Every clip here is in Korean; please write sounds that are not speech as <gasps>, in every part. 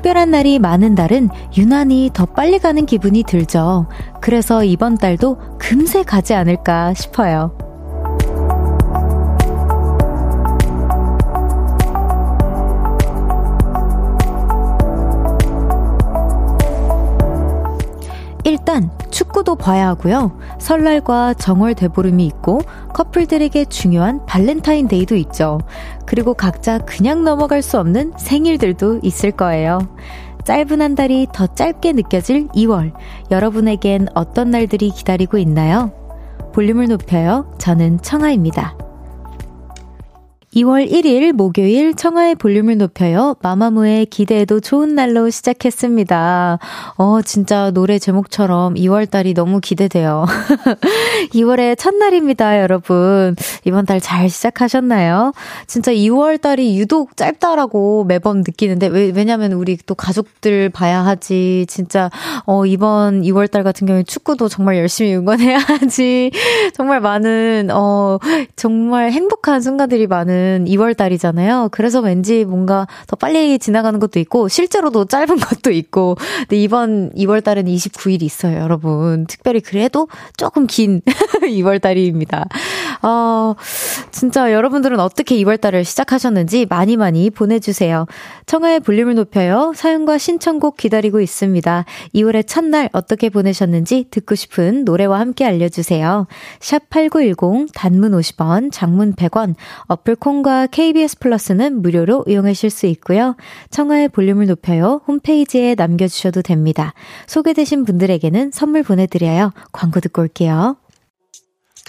특별한 날이 많은 달은 유난히 더 빨리 가는 기분이 들죠. 그래서 이번 달도 금세 가지 않을까 싶어요. 축구도 봐야 하고요. 설날과 정월 대보름이 있고 커플들에게 중요한 발렌타인데이도 있죠. 그리고 각자 그냥 넘어갈 수 없는 생일들도 있을 거예요. 짧은 한 달이 더 짧게 느껴질 2월. 여러분에겐 어떤 날들이 기다리고 있나요? 볼륨을 높여요. 저는 청아입니다. 2월 1일 목요일 청하의 볼륨을 높여요. 마마무의 기대해도 좋은 날로 시작했습니다. 어, 진짜 노래 제목처럼 2월달이 너무 기대돼요. <laughs> 2월의 첫날입니다, 여러분. 이번 달 잘 시작하셨나요? 진짜 2월달이 유독 짧다라고 매번 느끼는데, 왜, 왜냐면 우리 또 가족들 봐야 하지. 진짜, 어, 이번 2월달 같은 경우에 축구도 정말 열심히 응원해야 하지. <laughs> 정말 많은, 어, 정말 행복한 순간들이 많은 2월 달이잖아요. 그래서 왠지 뭔가 더 빨리 지나가는 것도 있고, 실제로도 짧은 <laughs> 것도 있고, 근데 이번 2월 달은 29일이 있어요, 여러분. 특별히 그래도 조금 긴 2월 달입니다. 어, 진짜 여러분들은 어떻게 2월 달을 시작하셨는지 많이 많이 보내주세요. 청하의 볼륨을 높여요. 사연과 신청곡 기다리고 있습니다. 2월의 첫날 어떻게 보내셨는지 듣고 싶은 노래와 함께 알려주세요. 샵 8910, 단문 50원, 장문 100원, 어플 콩과 KBS 플러스는 무료로 이용하실 수 있고요. 청하의 볼륨을 높여요. 홈페이지에 남겨주셔도 됩니다. 소개되신 분들에게는 선물 보내드려요. 광고 듣고 올게요.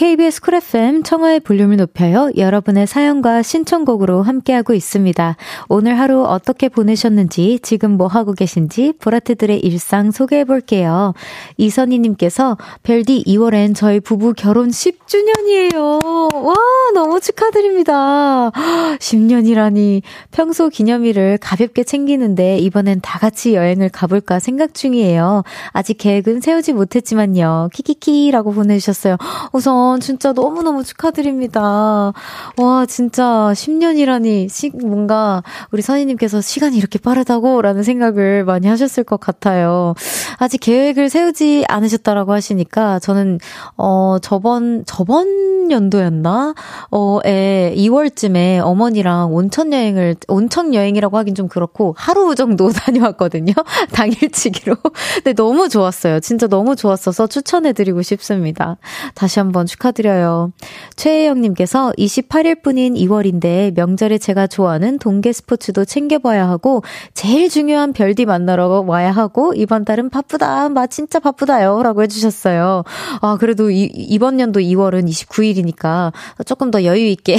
KBS 쿨 FM 청하의 볼륨을 높여요. 여러분의 사연과 신청곡으로 함께하고 있습니다. 오늘 하루 어떻게 보내셨는지, 지금 뭐 하고 계신지 보라트들의 일상 소개해 볼게요. 이선희 님께서 별디 2월엔 저희 부부 결혼 10주년이에요. 와, 너무 축하드립니다. <gasps> 10년이라니. 평소 기념일을 가볍게 챙기는데 이번엔 다 같이 여행을 가볼까 생각 중이에요. 아직 계획은 세우지 못했지만요. 키키키라고 보내주셨어요. <gasps> 우선 진짜 너무너무 축하드립니다. 와, 진짜 10년이라니, 시, 뭔가 우리 선희님께서 시간이 이렇게 빠르다고 라는 생각을 많이 하셨을 것 같아요. 아직 계획을 세우지 않으셨다라고 하시니까 저는, 어, 저번, 저번 연도였나? 어, 에, 2월쯤에 어머니랑 온천 여행을, 온천 여행이라고 하긴 좀 그렇고 하루 정도 <laughs> 다녀왔거든요. <laughs> 당일치기로. 근데 너무 좋았어요. 진짜 너무 좋았어서 추천해드리고 싶습니다. 다시 한번 축하드 려요. 최혜영님께서 28일 뿐인 2월인데 명절에 제가 좋아하는 동계 스포츠도 챙겨봐야 하고 제일 중요한 별디 만나러 와야 하고 이번 달은 바쁘다. 마 진짜 바쁘다요. 라고 해주셨어요. 아, 그래도 이, 이번 연도 2월은 29일이니까 조금 더 여유있게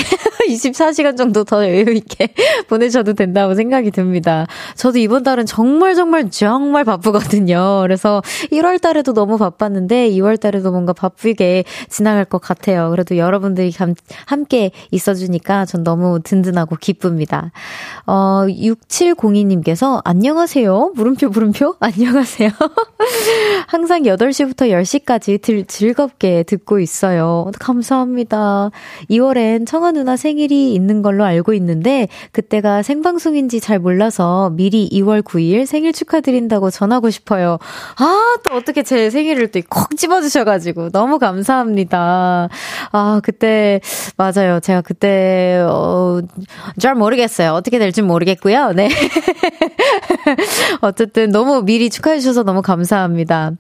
24시간 <laughs> 정도 더 여유있게 <laughs> 보내셔도 된다고 생각이 듭니다. 저도 이번 달은 정말 정말 정말 바쁘거든요. 그래서 1월 달에도 너무 바빴는데 2월 달에도 뭔가 바쁘게 지나갈 것 같아요. 그래도 여러분들이 함께 있어주니까 전 너무 든든하고 기쁩니다. 어, 6702님께서 안녕하세요. 물음표, 물음표? <laughs> 안녕하세요. <laughs> 항상 8시부터 10시까지 들, 즐겁게 듣고 있어요. 감사합니다. 2월엔 청아 누나 생일이 있는 걸로 알고 있는데, 그때가 생방송인지 잘 몰라서 미리 2월 9일 생일 축하드린다고 전하고 싶어요. 아, 또 어떻게 제 생일을 또 콕 집어주셔가지고 너무 감사합니다. 아, 그때, 맞아요. 제가 그때, 어, 잘 모르겠어요. 어떻게 될지 모르겠고요. 네. <laughs> 어쨌든 너무 미리 축하해주셔서 너무 감사합니다.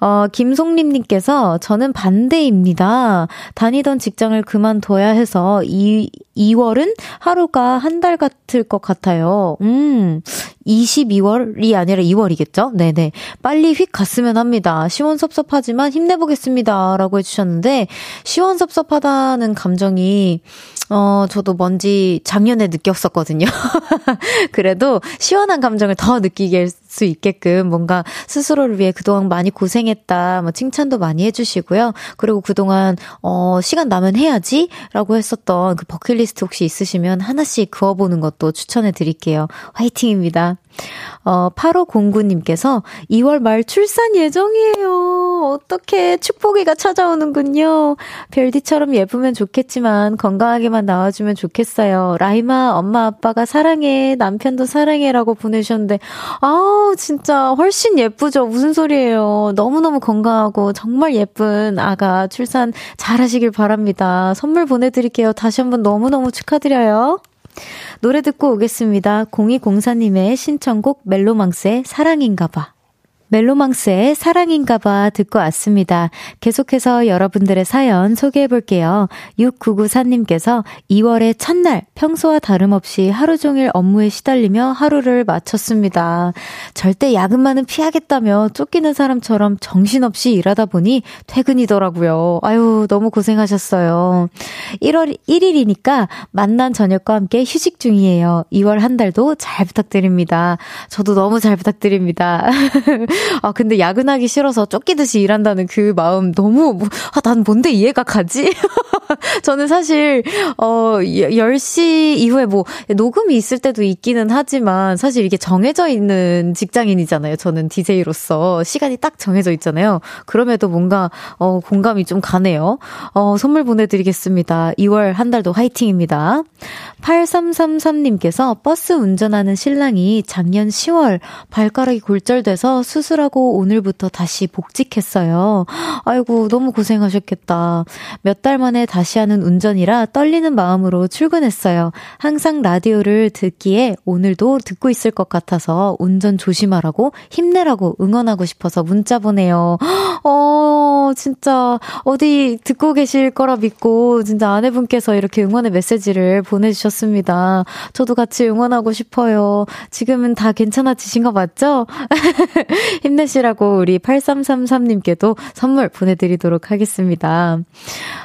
어, 김송림님께서 저는 반대입니다. 다니던 직장을 그만둬야 해서 이, 2월은 하루가 한 달 같을 것 같아요. 음, 22월이 아니라 2월이겠죠? 네네. 빨리 휙 갔으면 합니다. 시원섭섭하지만 힘내보겠습니다. 라고 해주셨는데, 시원섭섭하다는 감정이, 어, 저도 뭔지 작년에 느꼈었거든요. <laughs> 그래도 시원한 감정을 더 느끼게 할 수 있게끔 뭔가 스스로를 위해 그동안 많이 고생했다, 뭐 칭찬도 많이 해주시고요. 그리고 그동안, 어, 시간 나면 해야지? 라고 했었던 그 버킷리스트 혹시 있으시면 하나씩 그어보는 것도 추천해 드릴게요. 화이팅입니다. 어, 8509님께서 2월 말 출산 예정이에요. 어떻게 축복이가 찾아오는군요. 별디처럼 예쁘면 좋겠지만 건강하게만 나와주면 좋겠어요. 라이마, 엄마, 아빠가 사랑해. 남편도 사랑해 라고 보내주셨는데, 아 우, 진짜 훨씬 예쁘죠? 무슨 소리예요. 너무너무 건강하고 정말 예쁜 아가 출산 잘 하시길 바랍니다. 선물 보내드릴게요. 다시 한번 너무너무 축하드려요. 노래 듣고 오겠습니다. 0204님의 신청곡 멜로망스의 사랑인가봐. 멜로망스의 사랑인가봐 듣고 왔습니다. 계속해서 여러분들의 사연 소개해 볼게요. 6994님께서 2월의 첫날 평소와 다름없이 하루 종일 업무에 시달리며 하루를 마쳤습니다. 절대 야근만은 피하겠다며 쫓기는 사람처럼 정신없이 일하다 보니 퇴근이더라고요. 아유, 너무 고생하셨어요. 1월 1일이니까 만난 저녁과 함께 휴식 중이에요. 2월 한 달도 잘 부탁드립니다. 저도 너무 잘 부탁드립니다. <laughs> 아, 근데 야근하기 싫어서 쫓기듯이 일한다는 그 마음 너무, 뭐, 아, 난 뭔데 이해가 가지? <laughs> 저는 사실, 어, 10시 이후에 뭐, 녹음이 있을 때도 있기는 하지만, 사실 이게 정해져 있는 직장인이잖아요. 저는 DJ로서. 시간이 딱 정해져 있잖아요. 그럼에도 뭔가, 어, 공감이 좀 가네요. 어, 선물 보내드리겠습니다. 2월 한 달도 화이팅입니다. 8333님께서 버스 운전하는 신랑이 작년 10월 발가락이 골절돼서 수술 수술하고 오늘부터 다시 복직했어요. 아이고, 너무 고생하셨겠다. 몇 달 만에 다시 하는 운전이라 떨리는 마음으로 출근했어요. 항상 라디오를 듣기에 오늘도 듣고 있을 것 같아서 운전 조심하라고 힘내라고 응원하고 싶어서 문자 보내요. <gasps> 어, 진짜 어디 듣고 계실 거라 믿고 진짜 아내분께서 이렇게 응원의 메시지를 보내주셨습니다. 저도 같이 응원하고 싶어요. 지금은 다 괜찮아지신 거 맞죠? <laughs> 힘내시라고 우리 8333님께도 선물 보내드리도록 하겠습니다.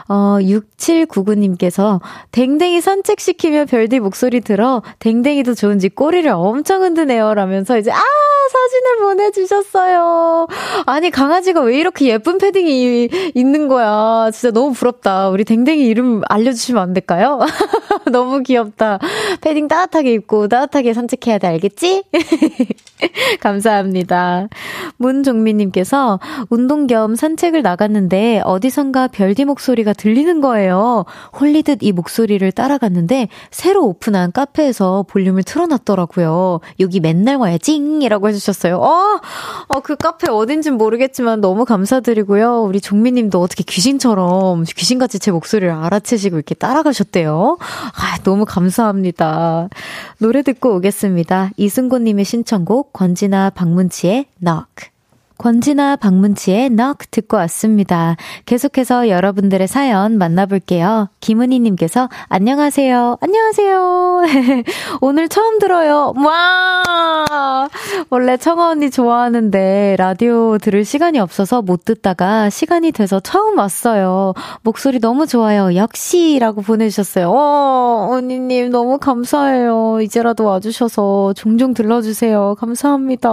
어, 6799님께서 댕댕이 산책시키며 별디 목소리 들어 댕댕이도 좋은지 꼬리를 엄청 흔드네요. 라면서 이제, 아! 사진을 보내주셨어요. 아니, 강아지가 왜 이렇게 예쁜 패딩이 있는 거야. 진짜 너무 부럽다. 우리 댕댕이 이름 알려주시면 안 될까요? <laughs> 너무 귀엽다. 패딩 따뜻하게 입고 따뜻하게 산책해야 돼, 알겠지? <laughs> 감사합니다. <laughs> 문종민님께서 운동 겸 산책을 나갔는데 어디선가 별디 목소리가 들리는 거예요. 홀리듯 이 목소리를 따라갔는데 새로 오픈한 카페에서 볼륨을 틀어놨더라고요. 여기 맨날 와야지! 이라고 해주셨어요. 어, 어, 그 카페 어딘진 모르겠지만 너무 감사드리고요. 우리 종민님도 어떻게 귀신처럼 귀신같이 제 목소리를 알아채시고 이렇게 따라가셨대요. 아, 너무 감사합니다. 노래 듣고 오겠습니다. 이승곤님의 신청곡 권진아 박문치의 Knock. 권지나 박문치의 Knock 듣고 왔습니다. 계속해서 여러분들의 사연 만나볼게요. 김은희님께서 안녕하세요. 안녕하세요. <laughs> 오늘 처음 들어요. 와! 원래 청아 언니 좋아하는데 라디오 들을 시간이 없어서 못 듣다가 시간이 돼서 처음 왔어요. 목소리 너무 좋아요. 역시 라고 보내주셨어요. 어, 언니님 너무 감사해요. 이제라도 와주셔서 종종 들러주세요. 감사합니다.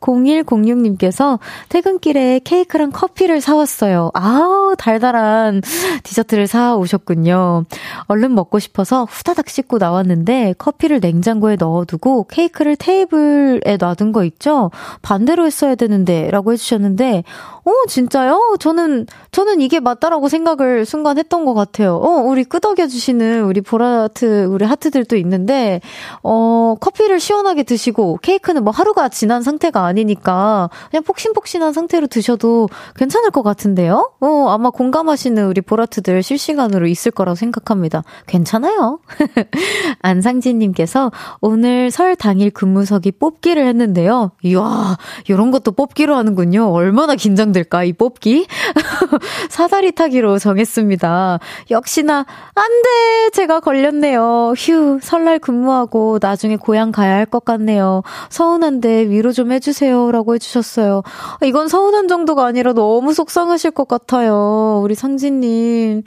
0106님께서 퇴근길에 케이크랑 커피를 사왔어요. 아우, 달달한 디저트를 사오셨군요. 얼른 먹고 싶어서 후다닥 씻고 나왔는데 커피를 냉장고에 넣어두고 케이크를 테이블에 놔둔 거 있죠? 반대로 했어야 되는데, 라고 해주셨는데, 어, 진짜요? 저는, 저는 이게 맞다라고 생각을 순간 했던 것 같아요. 어, 우리 끄덕여주시는 우리 보라트, 우리 하트들도 있는데, 어, 커피를 시원하게 드시고, 케이크는 뭐 하루가 지난 상태가 아니니까 그냥 폭신폭신한 상태로 드셔도 괜찮을 것 같은데요? 어, 아마 공감하시는 우리 보라트들 실시간으로 있을 거라고 생각합니다. 괜찮아요. <laughs> 안상진님께서 오늘 설 당일 근무석이 뽑기를 했는데요. 이야, 이런 것도 뽑기로 하는군요. 얼마나 긴장될까, 이 뽑기? <laughs> 사다리 타기로 정했습니다. 역시나, 안 돼! 제가 걸렸네요. 휴, 설날 근무하고 나중에 고향 가야 할 것 같네요. 서운한데 위로 좀 해주세요. 라고 해주셨어요. 이건 서운한 정도가 아니라 너무 속상하실 것 같아요. 우리 상진님.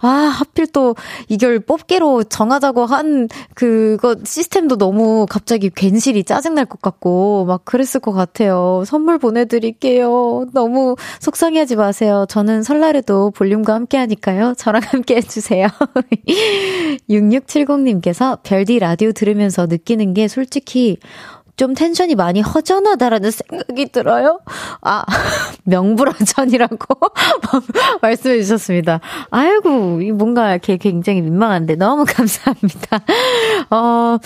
아, 하필 또 이걸 뽑기로 정하자고 한 그거 시스템도 너무 갑자기 괜시리 짜증날 것 같고 막 그랬을 것 같아요. 선물 보내드릴게요. 너무 속상해 하지 마세요. 저는 설날에도 볼륨과 함께 하니까요. 저랑 함께 해주세요. <laughs> 6670님께서 별디 라디오 들으면서 느끼는 게 솔직히 좀 텐션이 많이 허전하다라는 생각이 들어요. 아, <laughs> 명불허전이라고 <laughs> 말씀해 주셨습니다. 아이고, 뭔가 이렇게 굉장히 민망한데 너무 <laughs> 감사합니다. 어,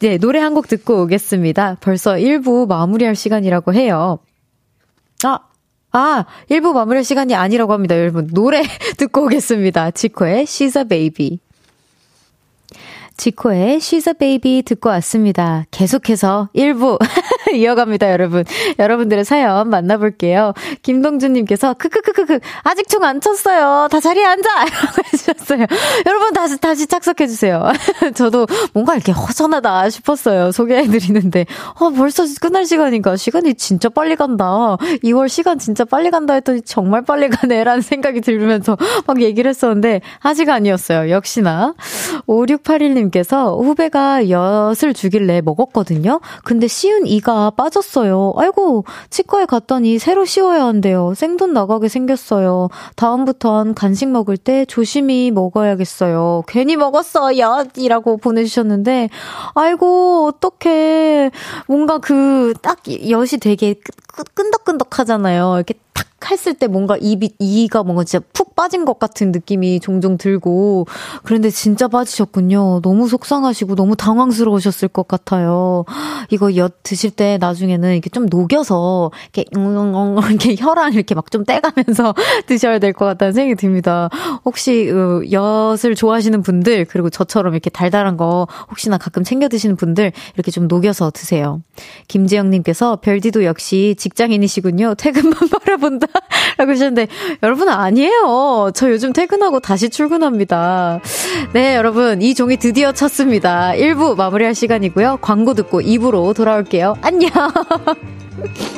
네, 노래 한 곡 듣고 오겠습니다. 벌써 1부 마무리할 시간이라고 해요. 아, 아, 1부 마무리할 시간이 아니라고 합니다, 여러분. 노래 듣고 오겠습니다. 지코의 She's a Baby. 지코의 She's a Baby 듣고 왔습니다. 계속해서 1부 <laughs> <laughs> 이어갑니다, 여러분. 여러분들의 사연 만나볼게요. 김동준님께서 크크크크크 아직 총 안 쳤어요. 다 자리에 앉아! <laughs> 라고 해주셨어요. 여러분 다시 다시 착석해주세요. <laughs> 저도 뭔가 이렇게 허전하다 싶었어요. 소개해드리는데 어 벌써 끝날 시간인가? 시간이 진짜 빨리 간다. 2월 시간 진짜 빨리 간다 했더니 정말 빨리 가네라는 생각이 들면서 막 얘기를 했었는데 아직 아니었어요. 역시나 5681님께서 후배가 엿을 주길래 먹었거든요. 근데 씨은 이가 빠졌어요. 아이고, 치과에 갔더니 새로 씌워야 한대요. 생돈 나가게 생겼어요. 다음부턴 간식 먹을 때 조심히 먹어야겠어요. 괜히 먹었어, 엿이라고 보내주셨는데, 아이고, 어떡해. 뭔가 그, 딱, 엿이 되게 끈덕끈덕 하잖아요. 이렇게 탁 했을 때 뭔가 입이, 이가 뭔가 진짜 푹 빠진 것 같은 느낌이 종종 들고, 그런데 진짜 빠지셨군요. 너무 속상하시고 너무 당황스러우셨을 것 같아요. 이거 엿 드실 때 나중에는 이렇게 좀 녹여서, 이렇게, 웅웅웅, 이렇게 혈안 이렇게 막 좀 떼가면서 <laughs> 드셔야 될 것 같다는 생각이 듭니다. 혹시, 어, 엿을 좋아하시는 분들, 그리고 저처럼 이렇게 달달한 거 혹시나 가끔 챙겨 드시는 분들, 이렇게 좀 녹여서 드세요. 김지영님께서 별디도 역시 직장인이시군요. 퇴근만 <laughs> 바라본다. 라고 하셨는데, 여러분 아니에요. 저 요즘 퇴근하고 다시 출근합니다. 네, 여러분, 이 종이 드디어 쳤습니다. 1부 마무리할 시간이고요. 광고 듣고 2부로 돌아올게요. 안녕! <laughs>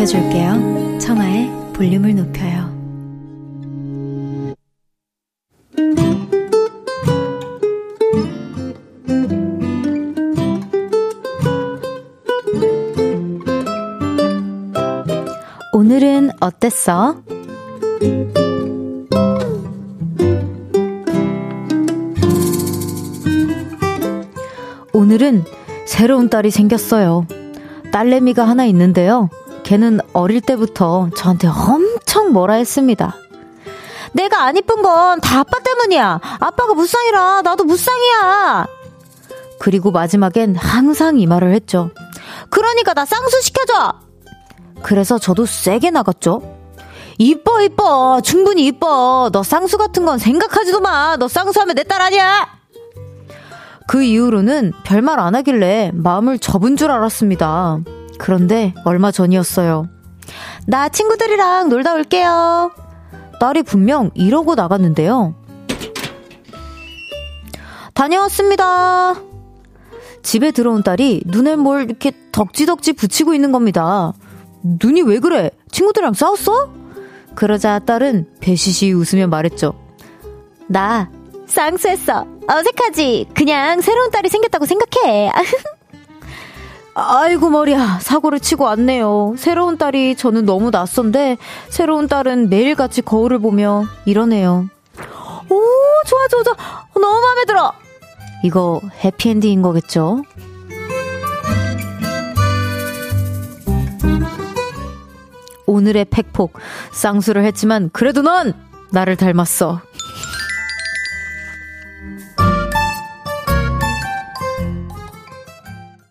높여줄게요. 청하의 볼륨을 높여요. 오늘은 어땠어? 오늘은 새로운 딸이 생겼어요. 딸내미가 하나 있는데요. 걔는 어릴 때부터 저한테 엄청 뭐라 했습니다. 내가 안 이쁜 건 다 아빠 때문이야. 아빠가 무쌍이라 나도 무쌍이야. 그리고 마지막엔 항상 이 말을 했죠. 그러니까 나 쌍수 시켜줘! 그래서 저도 세게 나갔죠. 이뻐, 이뻐. 충분히 이뻐. 너 쌍수 같은 건 생각하지도 마. 너 쌍수하면 내 딸 아니야! 그 이후로는 별말 안 하길래 마음을 접은 줄 알았습니다. 그런데 얼마 전이었어요. 나 친구들이랑 놀다 올게요. 딸이 분명 이러고 나갔는데요. 다녀왔습니다. 집에 들어온 딸이 눈에 뭘 이렇게 덕지덕지 붙이고 있는 겁니다. 눈이 왜 그래? 친구들이랑 싸웠어? 그러자 딸은 배시시 웃으며 말했죠. 나 쌍수했어. 어색하지? 그냥 새로운 딸이 생겼다고 생각해. <laughs> 아이고 머리야 사고를 치고 왔네요. 새로운 딸이 저는 너무 낯선데 새로운 딸은 매일같이 거울을 보며 이러네요. 오 좋아 좋아 좋아 너무 마음에 들어. 이거 해피엔딩인 거겠죠? 오늘의 팩폭 쌍수를 했지만 그래도 넌 나를 닮았어.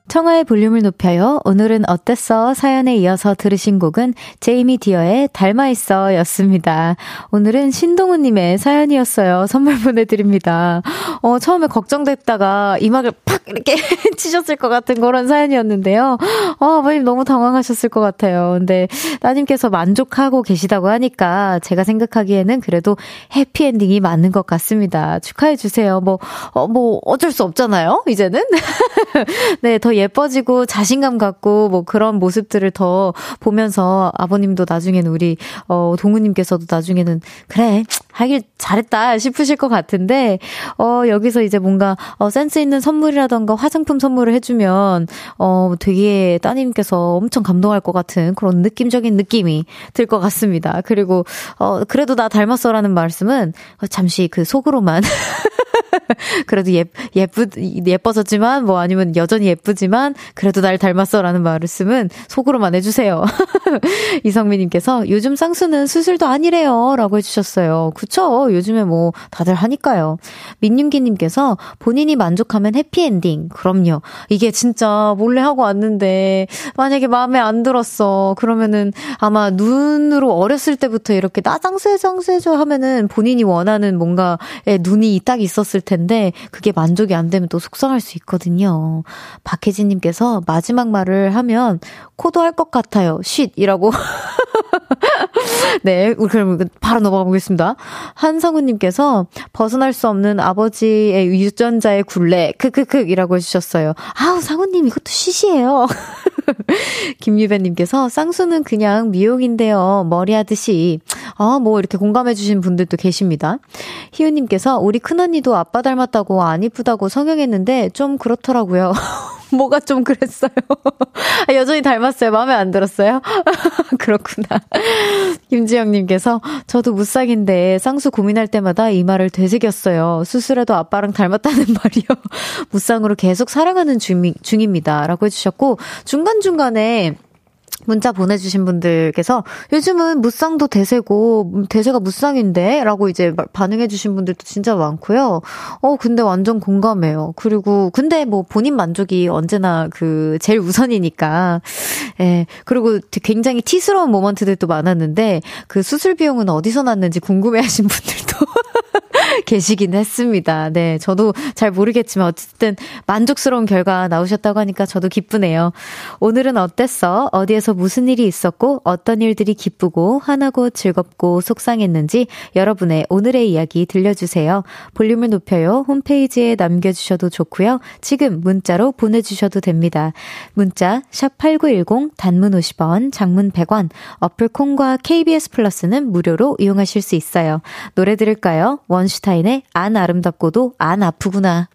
청하의 볼륨을 높여요. 오늘은 어땠어? 사연에 이어서 들으신 곡은 제이미 디어의 닮아있어 였습니다. 오늘은 신동우님의 사연이었어요. 선물 <laughs> 보내드립니다. 어, 처음에 걱정됐다가 이막을 팍 이렇게 <laughs> 치셨을 것 같은 그런 사연이었는데요. 어, 아버님 너무 당황하셨을 것 같아요. 근데 따님께서 만족하고 계시다고 하니까 제가 생각하기에는 그래도 해피엔딩이 맞는 것 같습니다. 축하해주세요. 뭐, 어, 뭐, 어쩔 수 없잖아요. 이제는. <laughs> 네, 더 예뻐지고 자신감 갖고 뭐 그런 모습들을 더 보면서 아버님도 나중에는 우리 어 동우님께서도 나중에는 그래 하길 잘했다 싶으실 것 같은데 어 여기서 이제 뭔가 어 센스 있는 선물이라 던가 화장품 선물을 해주면 어 되게 따님께서 엄청 감동할 것 같은 그런 느낌적인 느낌이 들 것 같습니다. 그리고 어 그래도 나 닮았어라는 말씀은 잠시 그 속으로만 <laughs> <laughs> 그래도 예, 예쁘, 예뻐졌지만, 뭐 아니면 여전히 예쁘지만, 그래도 날 닮았어 라는 말씀은 속으로만 해주세요. <laughs> 이성민님께서 요즘 쌍수는 수술도 아니래요. 라고 해주셨어요. 그쵸. 요즘에 뭐 다들 하니까요. 민윤기님께서 본인이 만족하면 해피엔딩. 그럼요. 이게 진짜 몰래 하고 왔는데, 만약에 마음에 안 들었어. 그러면은 아마 눈으로 어렸을 때부터 이렇게 나 쌍수해, 쌍수해줘 하면은 본인이 원하는 뭔가에 눈이 딱 있었을 텐데, 그게 만족이 안 되면 또 속상할 수 있거든요. 박혜진님께서 마지막 말을 하면 코도 할 것 같아요. 쉿이라고. <laughs> 네, 우리 그럼 바로 넘어가 보겠습니다. 한성우님께서 벗어날 수 없는 아버지의 유전자의 굴레, 크크크이라고 해주셨어요. 아우, 상우님 이것도 쉿이에요. <laughs> 김유배님께서 쌍수는 그냥 미용인데요. 머리 하듯이. 아, 뭐 이렇게 공감해주신 분들도 계십니다. 희우님께서 우리 큰언니도 아빠 닮았다고 안 이쁘다고 성형했는데 좀 그렇더라고요. <laughs> 뭐가 좀 그랬어요. <laughs> 아, 여전히 닮았어요. 마음에 안 들었어요? <laughs> 그렇구나. 김지영님께서 저도 무쌍인데 쌍수 고민할 때마다 이 말을 되새겼어요. 수술해도 아빠랑 닮았다는 말이요. 무쌍으로 계속 사랑하는 중, 중입니다. 라고 해주셨고 중간중간에 문자 보내주신 분들께서 요즘은 무쌍도 대세고 대세가 무쌍인데 라고 이제 반응해주신 분들도 진짜 많고요. 어 근데 완전 공감해요. 그리고 근데 뭐 본인 만족이 언제나 그 제일 우선이니까 예 그리고 굉장히 티스러운 모먼트들도 많았는데 그 수술 비용은 어디서 났는지 궁금해하신 분들도 <laughs> 계시긴 했습니다. 네 저도 잘 모르겠지만 어쨌든 만족스러운 결과 나오셨다고 하니까 저도 기쁘네요. 오늘은 어땠어? 어디에서 무슨 일이 있었고 어떤 일들이 기쁘고 화나고 즐겁고 속상했는지 여러분의 오늘의 이야기 들려주세요. 볼륨을 높여요. 홈페이지에 남겨주셔도 좋고요. 지금 문자로 보내주셔도 됩니다. 문자 샵8910 단문 50원, 장문 100원, 어플 콩과 KBS 플러스는 무료로 이용하실 수 있어요. 노래 들을까요? 원슈 타인의 안 아름답고도 안 아프구나.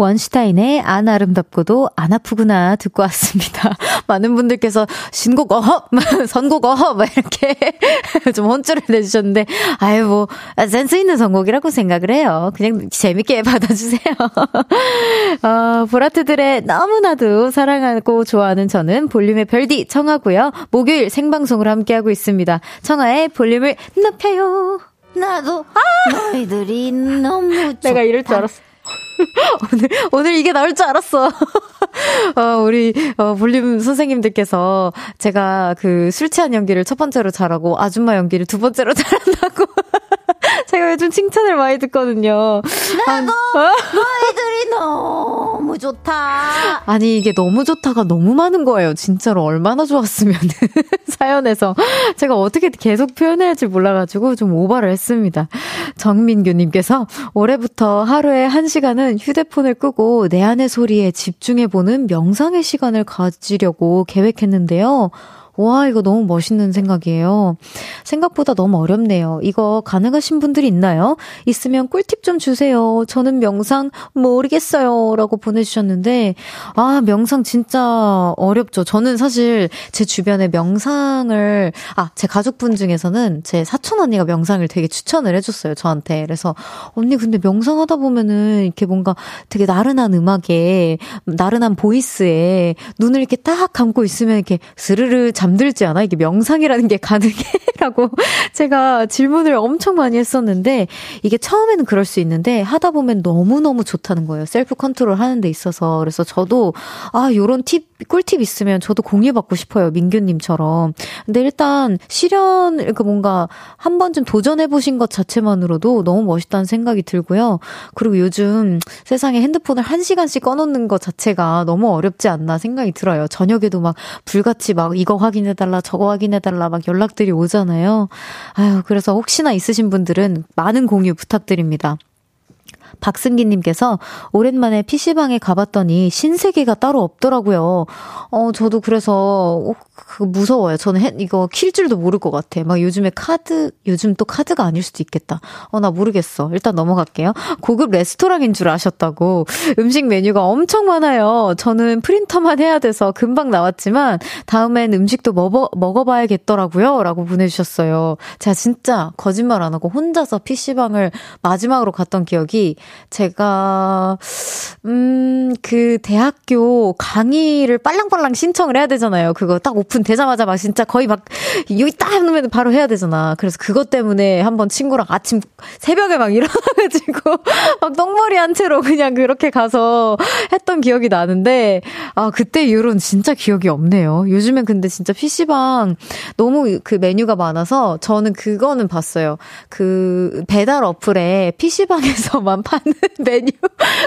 원슈타인의 안 아름답고도 안 아프구나 듣고 왔습니다. <laughs> 많은 분들께서 신곡 어허, <laughs> 선곡 어허, 막 이렇게 <laughs> 좀 혼쭐을 내주셨는데, 아유, 뭐, 센스 있는 선곡이라고 생각을 해요. 그냥 재밌게 받아주세요. 어, 보라트들의 너무나도 사랑하고 좋아하는 저는 볼륨의 별디 청하고요. 목요일 생방송을 함께하고 있습니다. 청하의 볼륨을 높여요. 나도 아! 너희들이 너무 <laughs> 내가 이럴 줄 알았어. <laughs> 오늘, 오늘 이게 나올 줄 알았어. <laughs> 어, 우리, 어, 볼륨 선생님들께서 제가 그 술 취한 연기를 첫 번째로 잘하고 아줌마 연기를 두 번째로 잘한다고. 제가 요즘 칭찬을 많이 듣거든요. 나도 아, 너희들이 너무 좋다. 아니 이게 너무 좋다가 너무 많은 거예요. 진짜로 얼마나 좋았으면 <laughs> 사연에서 제가 어떻게 계속 표현해야 할지 몰라가지고 좀 오버를 했습니다. 정민규님께서 올해부터 하루에 한 시간은 휴대폰을 끄고 내 안의 소리에 집중해보는 명상의 시간을 가지려고 계획했는데요. 와, 이거 너무 멋있는 생각이에요. 생각보다 너무 어렵네요. 이거 가능하신 분들이 있나요? 있으면 꿀팁 좀 주세요. 저는 명상 모르겠어요. 라고 보내주셨는데, 아, 명상 진짜 어렵죠. 저는 사실 제 주변에 명상을, 아, 제 가족분 중에서는 제 사촌 언니가 명상을 되게 추천을 해줬어요. 저한테. 그래서, 언니 근데 명상하다 보면은 이렇게 뭔가 되게 나른한 음악에, 나른한 보이스에 눈을 이렇게 딱 감고 있으면 이렇게 스르르 잠들지 않아? 이게 명상이라는 게 가능해? 라고 <laughs> 제가 질문을 엄청 많이 했었는데 이게 처음에는 그럴 수 있는데 하다 보면 너무너무 좋다는 거예요. self control 하는 데 있어서. 그래서 저도 아, 요런 팁, 꿀팁 있으면 저도 공유받고 싶어요. 민규님처럼. 근데 일단 실현, 그러니까 뭔가 한 번쯤 도전해보신 것 자체만으로도 너무 멋있다는 생각이 들고요. 그리고 요즘 세상에 핸드폰을 한 시간씩 꺼놓는 것 자체가 너무 어렵지 않나 생각이 들어요. 저녁에도 막 불같이 막 이거 확인해달라, 저거 확인해달라 막 연락들이 오잖아요. 아유, 그래서 혹시나 있으신 분들은 많은 공유 부탁드립니다. 박승기님께서 오랜만에 PC방에 가봤더니 신세계가 따로 없더라고요. 어, 저도 그래서, 어, 그 무서워요. 저는 해, 이거 킬 줄도 모를 것 같아. 막 요즘에 카드, 요즘 또 카드가 아닐 수도 있겠다. 어, 나 모르겠어. 일단 넘어갈게요. 고급 레스토랑인 줄 아셨다고. 음식 메뉴가 엄청 많아요. 저는 프린터만 해야 돼서 금방 나왔지만, 다음엔 음식도 먹어, 먹어봐야겠더라고요. 라고 보내주셨어요. 제가 진짜 거짓말 안 하고 혼자서 PC방을 마지막으로 갔던 기억이 제가, 음, 그 대학교 강의를 빨랑빨랑 신청을 해야 되잖아요. 그거 딱 오픈 되자마자 막 진짜 거의 막 여기 딱 하면 바로 해야 되잖아. 그래서 그것 때문에 한번 친구랑 아침 새벽에 막 <laughs> 일어나가지고 막 똥머리 한 채로 그냥 그렇게 가서 했던 기억이 나는데, 아, 그때 이후로는 진짜 기억이 없네요. 요즘엔 근데 진짜 PC방 너무 그 메뉴가 많아서 저는 그거는 봤어요. 그 배달 어플에 PC방에서만 파 <laughs> 는 <laughs> 메뉴,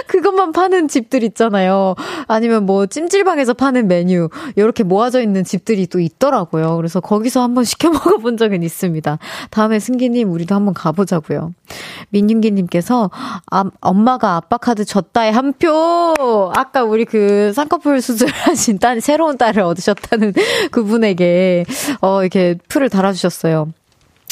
그것만 파는 집들 있잖아요. 아니면 뭐 찜질방에서 파는 메뉴, 이렇게 모아져 있는 집들이 또 있더라고요. 그래서 거기서 한번 시켜 <laughs> 먹어본 적은 있습니다. 다음에 승기님, 우리도 한번 가보자고요. 민윤기님께서, 아, 엄마가 아빠 카드 줬다에 한 표! 아까 우리 그 쌍꺼풀 수술하신 <laughs> 딸, 새로운 딸을 얻으셨다는 그분에게, 어, 이렇게 풀을 달아주셨어요.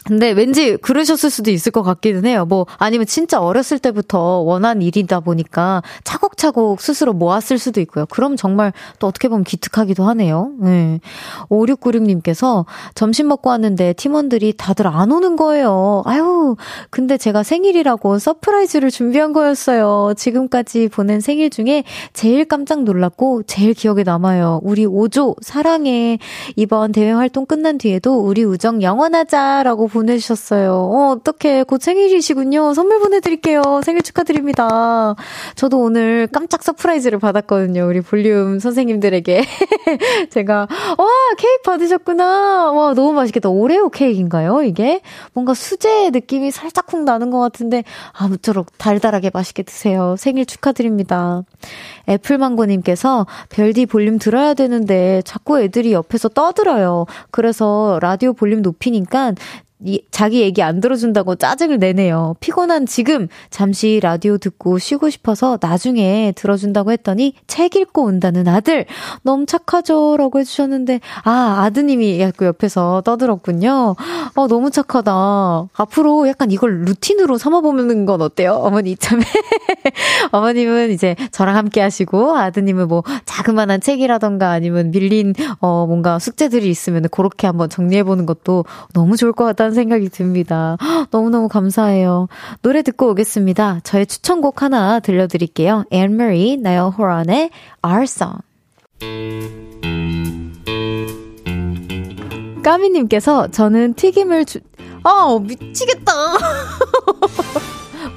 근데 왠지 그러셨을 수도 있을 것 같기는 해요. 뭐, 아니면 진짜 어렸을 때부터 원한 일이다 보니까 차곡차곡 스스로 모았을 수도 있고요. 그럼 정말 또 어떻게 보면 기특하기도 하네요. 네. 5696님께서 점심 먹고 왔는데 팀원들이 다들 안 오는 거예요. 아유, 근데 제가 생일이라고 surprise를 준비한 거였어요. 지금까지 보낸 생일 중에 제일 깜짝 놀랐고 제일 기억에 남아요. 우리 오조, 사랑해. 이번 대회 활동 끝난 뒤에도 우리 우정 영원하자라고 보내주셨어요. 어, 어떡해. 곧 생일이시군요. 선물 보내드릴게요. 생일 축하드립니다. 저도 오늘 깜짝 surprise를 받았거든요. 우리 볼륨 선생님들에게. <laughs> 제가, 와, 케이크 받으셨구나. 와, 너무 맛있겠다. 오레오 케이크인가요? 이게? 뭔가 수제 느낌이 살짝 쿵 나는 것 같은데, 아무쪼록 달달하게 맛있게 드세요. 생일 축하드립니다. 애플망고님께서 별디 볼륨 들어야 되는데 자꾸 애들이 옆에서 떠들어요. 그래서 라디오 볼륨 높이니까 이, 자기 얘기 안 들어준다고 짜증을 내네요. 피곤한 지금 잠시 라디오 듣고 쉬고 싶어서 나중에 들어준다고 했더니 책 읽고 온다는 아들 너무 착하죠 라고 해주셨는데 아 아드님이 약간 옆에서 떠들었군요. 어 너무 착하다. 앞으로 약간 이걸 루틴으로 삼아보는 건 어때요? 어머니 이참에 <laughs> <laughs> 어머님은 이제 저랑 함께 하시고 아드님은 뭐 자그마한 책이라던가 아니면 밀린 어 뭔가 숙제들이 있으면 그렇게 한번 정리해 보는 것도 너무 좋을 것 같다는 생각이 듭니다. <gasps> 너무너무 감사해요. 노래 듣고 오겠습니다. 저의 추천곡 하나 들려드릴게요. 앤 마리, 나일 호란의 Our Song. 까미님께서 저는 튀김을 주, 아, 미치겠다. <laughs>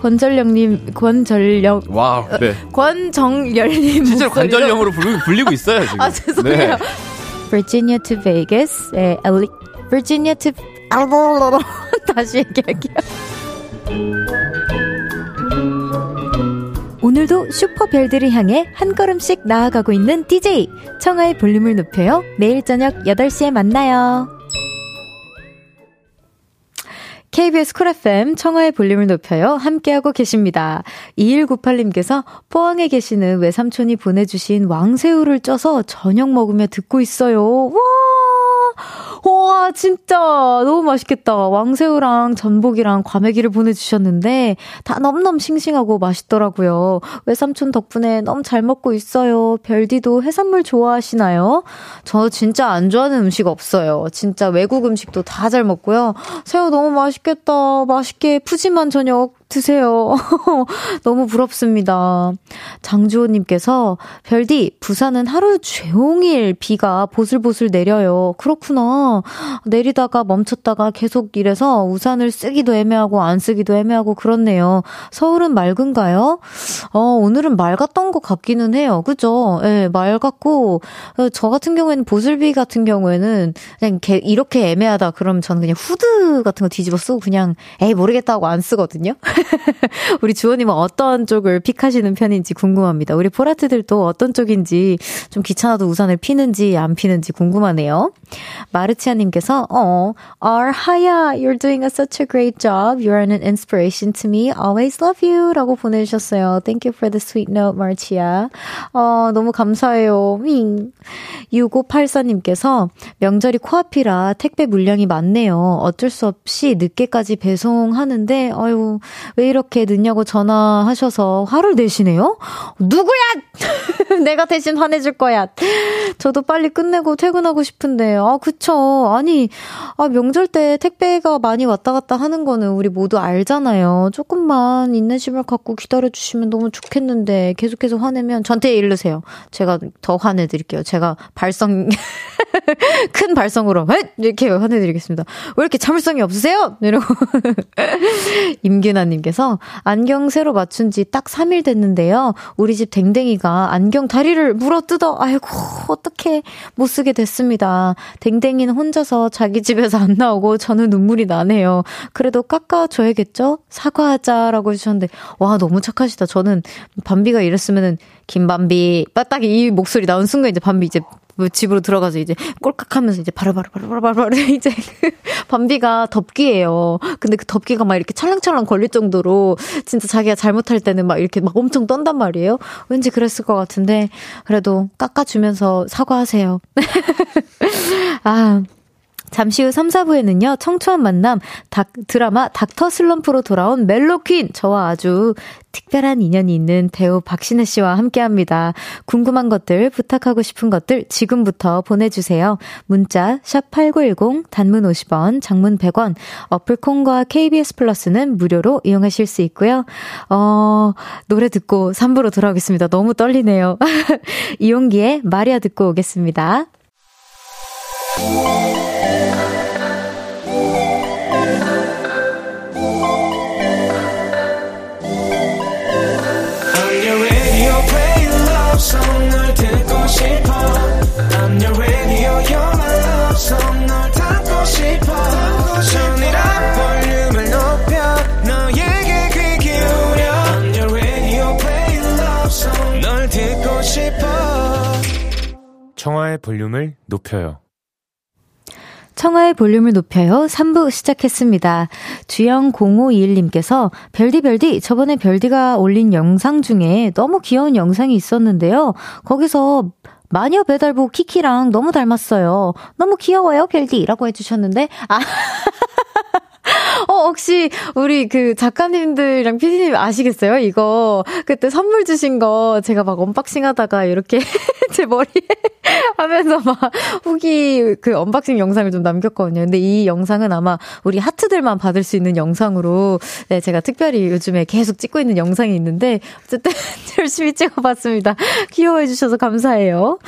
권전령님, 권전령. 와우, 네. 권정열님. 실제로 관절령으로 불리고, 있어요, 지금. 아, 죄송해요. 네. Virginia to Vegas, 에, 엘리, Virginia to, <laughs> 다시 얘기할게요. 오늘도 슈퍼별들을 향해 한 걸음씩 나아가고 있는 DJ 청하의 볼륨을 높여요. 매일 저녁 8시에 만나요. KBS 쿨 FM 청하의 볼륨을 높여요. 함께하고 계십니다. 2198님께서 포항에 계시는 외삼촌이 보내주신 왕새우를 쪄서 저녁 먹으며 듣고 있어요. 와! 와, 진짜 너무 맛있겠다. 왕새우랑 전복이랑 과메기를 보내주셨는데 다 넘넘 싱싱하고 맛있더라고요. 외삼촌 덕분에 너무 잘 먹고 있어요. 별디도 해산물 좋아하시나요? 저 진짜 안 좋아하는 음식 없어요. 진짜 외국 음식도 다 잘 먹고요. 새우 너무 맛있겠다. 맛있게 푸짐한 저녁 드세요. <laughs> 너무 부럽습니다. 장주호님께서, 별디, 부산은 하루 종일 비가 보슬보슬 내려요. 그렇구나. 내리다가 멈췄다가 계속 이래서 우산을 쓰기도 애매하고 안 쓰기도 애매하고 그렇네요. 서울은 맑은가요? 어, 오늘은 맑았던 것 같기는 해요. 그죠? 예, 네, 맑았고, 어, 저 같은 경우에는 보슬비 같은 경우에는 그냥 이렇게 애매하다. 그럼 저는 그냥 후드 같은 거 뒤집어 쓰고 그냥, 에이, 모르겠다고 안 쓰거든요. <laughs> <laughs> 우리 주호님은 어떤 쪽을 픽하시는 편인지 궁금합니다. 우리 포라트들도 어떤 쪽인지 좀 귀찮아도 우산을 피는지 안 피는지 궁금하네요. 마르치아님께서 어, R 하야, you're doing a such a great job. You're an inspiration to me. Always love you.라고 보내주셨어요. Thank you for the sweet note, 마르치아. 어, 너무 감사해요. 윙. 6584님께서 명절이 코앞이라 택배 물량이 많네요. 어쩔 수 없이 늦게까지 배송하는데, 아유, 왜 이렇게 늦냐고 전화하셔서 화를 내시네요? 누구야! <laughs> 내가 대신 화내줄 거야. 저도 빨리 끝내고 퇴근하고 싶은데, 아, 그쵸. 아니, 아, 명절 때 택배가 많이 왔다 갔다 하는 거는 우리 모두 알잖아요. 조금만 인내심을 갖고 기다려주시면 너무 좋겠는데, 계속해서 화내면 저한테 일르세요. 제가 더 화내드릴게요. 제가 발성, <laughs> 큰 발성으로, 이렇게 화내드리겠습니다. 왜 이렇게 참을성이 없으세요? 이러고. <laughs> 임균아님 께서 안경 새로 맞춘 지 딱 3일 됐는데요. 우리 집 댕댕이가 안경 다리를 물어 뜯어, 아이고, 어떡해. 못 쓰게 됐습니다. 댕댕이는 혼자서 자기 집에서 안 나오고 저는 눈물이 나네요. 그래도 깎아 줘야겠죠? 사과하자라고 해 주셨는데, 와, 너무 착하시다. 저는 밤비가 이랬으면은, 김밤비, 딱 이 목소리 나온 순간 이제 밤비 이제 뭐 집으로 들어가서 이제 꼴깍하면서 이제 바로바로바로바로바로 <laughs> 이제 밤비가 덮기예요. 근데 그 덮기가 막 이렇게 찰랑찰랑 걸릴 정도로 진짜 자기가 잘못할 때는 막 이렇게 막 엄청 떤단 말이에요. 왠지 그랬을 것 같은데 그래도 깎아주면서 사과하세요. <laughs> 아. 잠시 후 3, 4부에는요, 청초한 만남, 닥, 드라마 닥터 슬럼프로 돌아온 멜로퀸, 저와 아주 특별한 인연이 있는 배우 박신혜 씨와 함께 합니다. 궁금한 것들, 부탁하고 싶은 것들 지금부터 보내주세요. 문자, 샵8910, 단문 50원, 장문 100원, 어플콘과 KBS 플러스는 무료로 이용하실 수 있고요. 어, 노래 듣고 3부로 돌아오겠습니다. 너무 떨리네요. <laughs> 이용기의 마리아 듣고 오겠습니다. 청하의 볼륨을 높여요 청하의 볼륨을 높여요. 3부 시작했습니다. 주영0521님께서 별디 별디 저번에 별디가 올린 영상 중에 너무 귀여운 영상이 있었는데요. 거기서 마녀 배달부 키키랑 너무 닮았어요. 너무 귀여워요, 별디. 라고 해주셨는데, 아. <laughs> 어, 혹시 우리 그 작가님들이랑 피디님 아시겠어요? 이거 그때 선물 주신 거 제가 막 unboxing 하다가 이렇게 <laughs> 제 머리에 <laughs> 하면서 막 후기 그 unboxing 영상을 좀 남겼거든요. 근데 이 영상은 아마 우리 하트들만 받을 수 있는 영상으로 네, 제가 특별히 요즘에 계속 찍고 있는 영상이 있는데 어쨌든 <laughs> 열심히 찍어봤습니다. 귀여워해 주셔서 감사해요.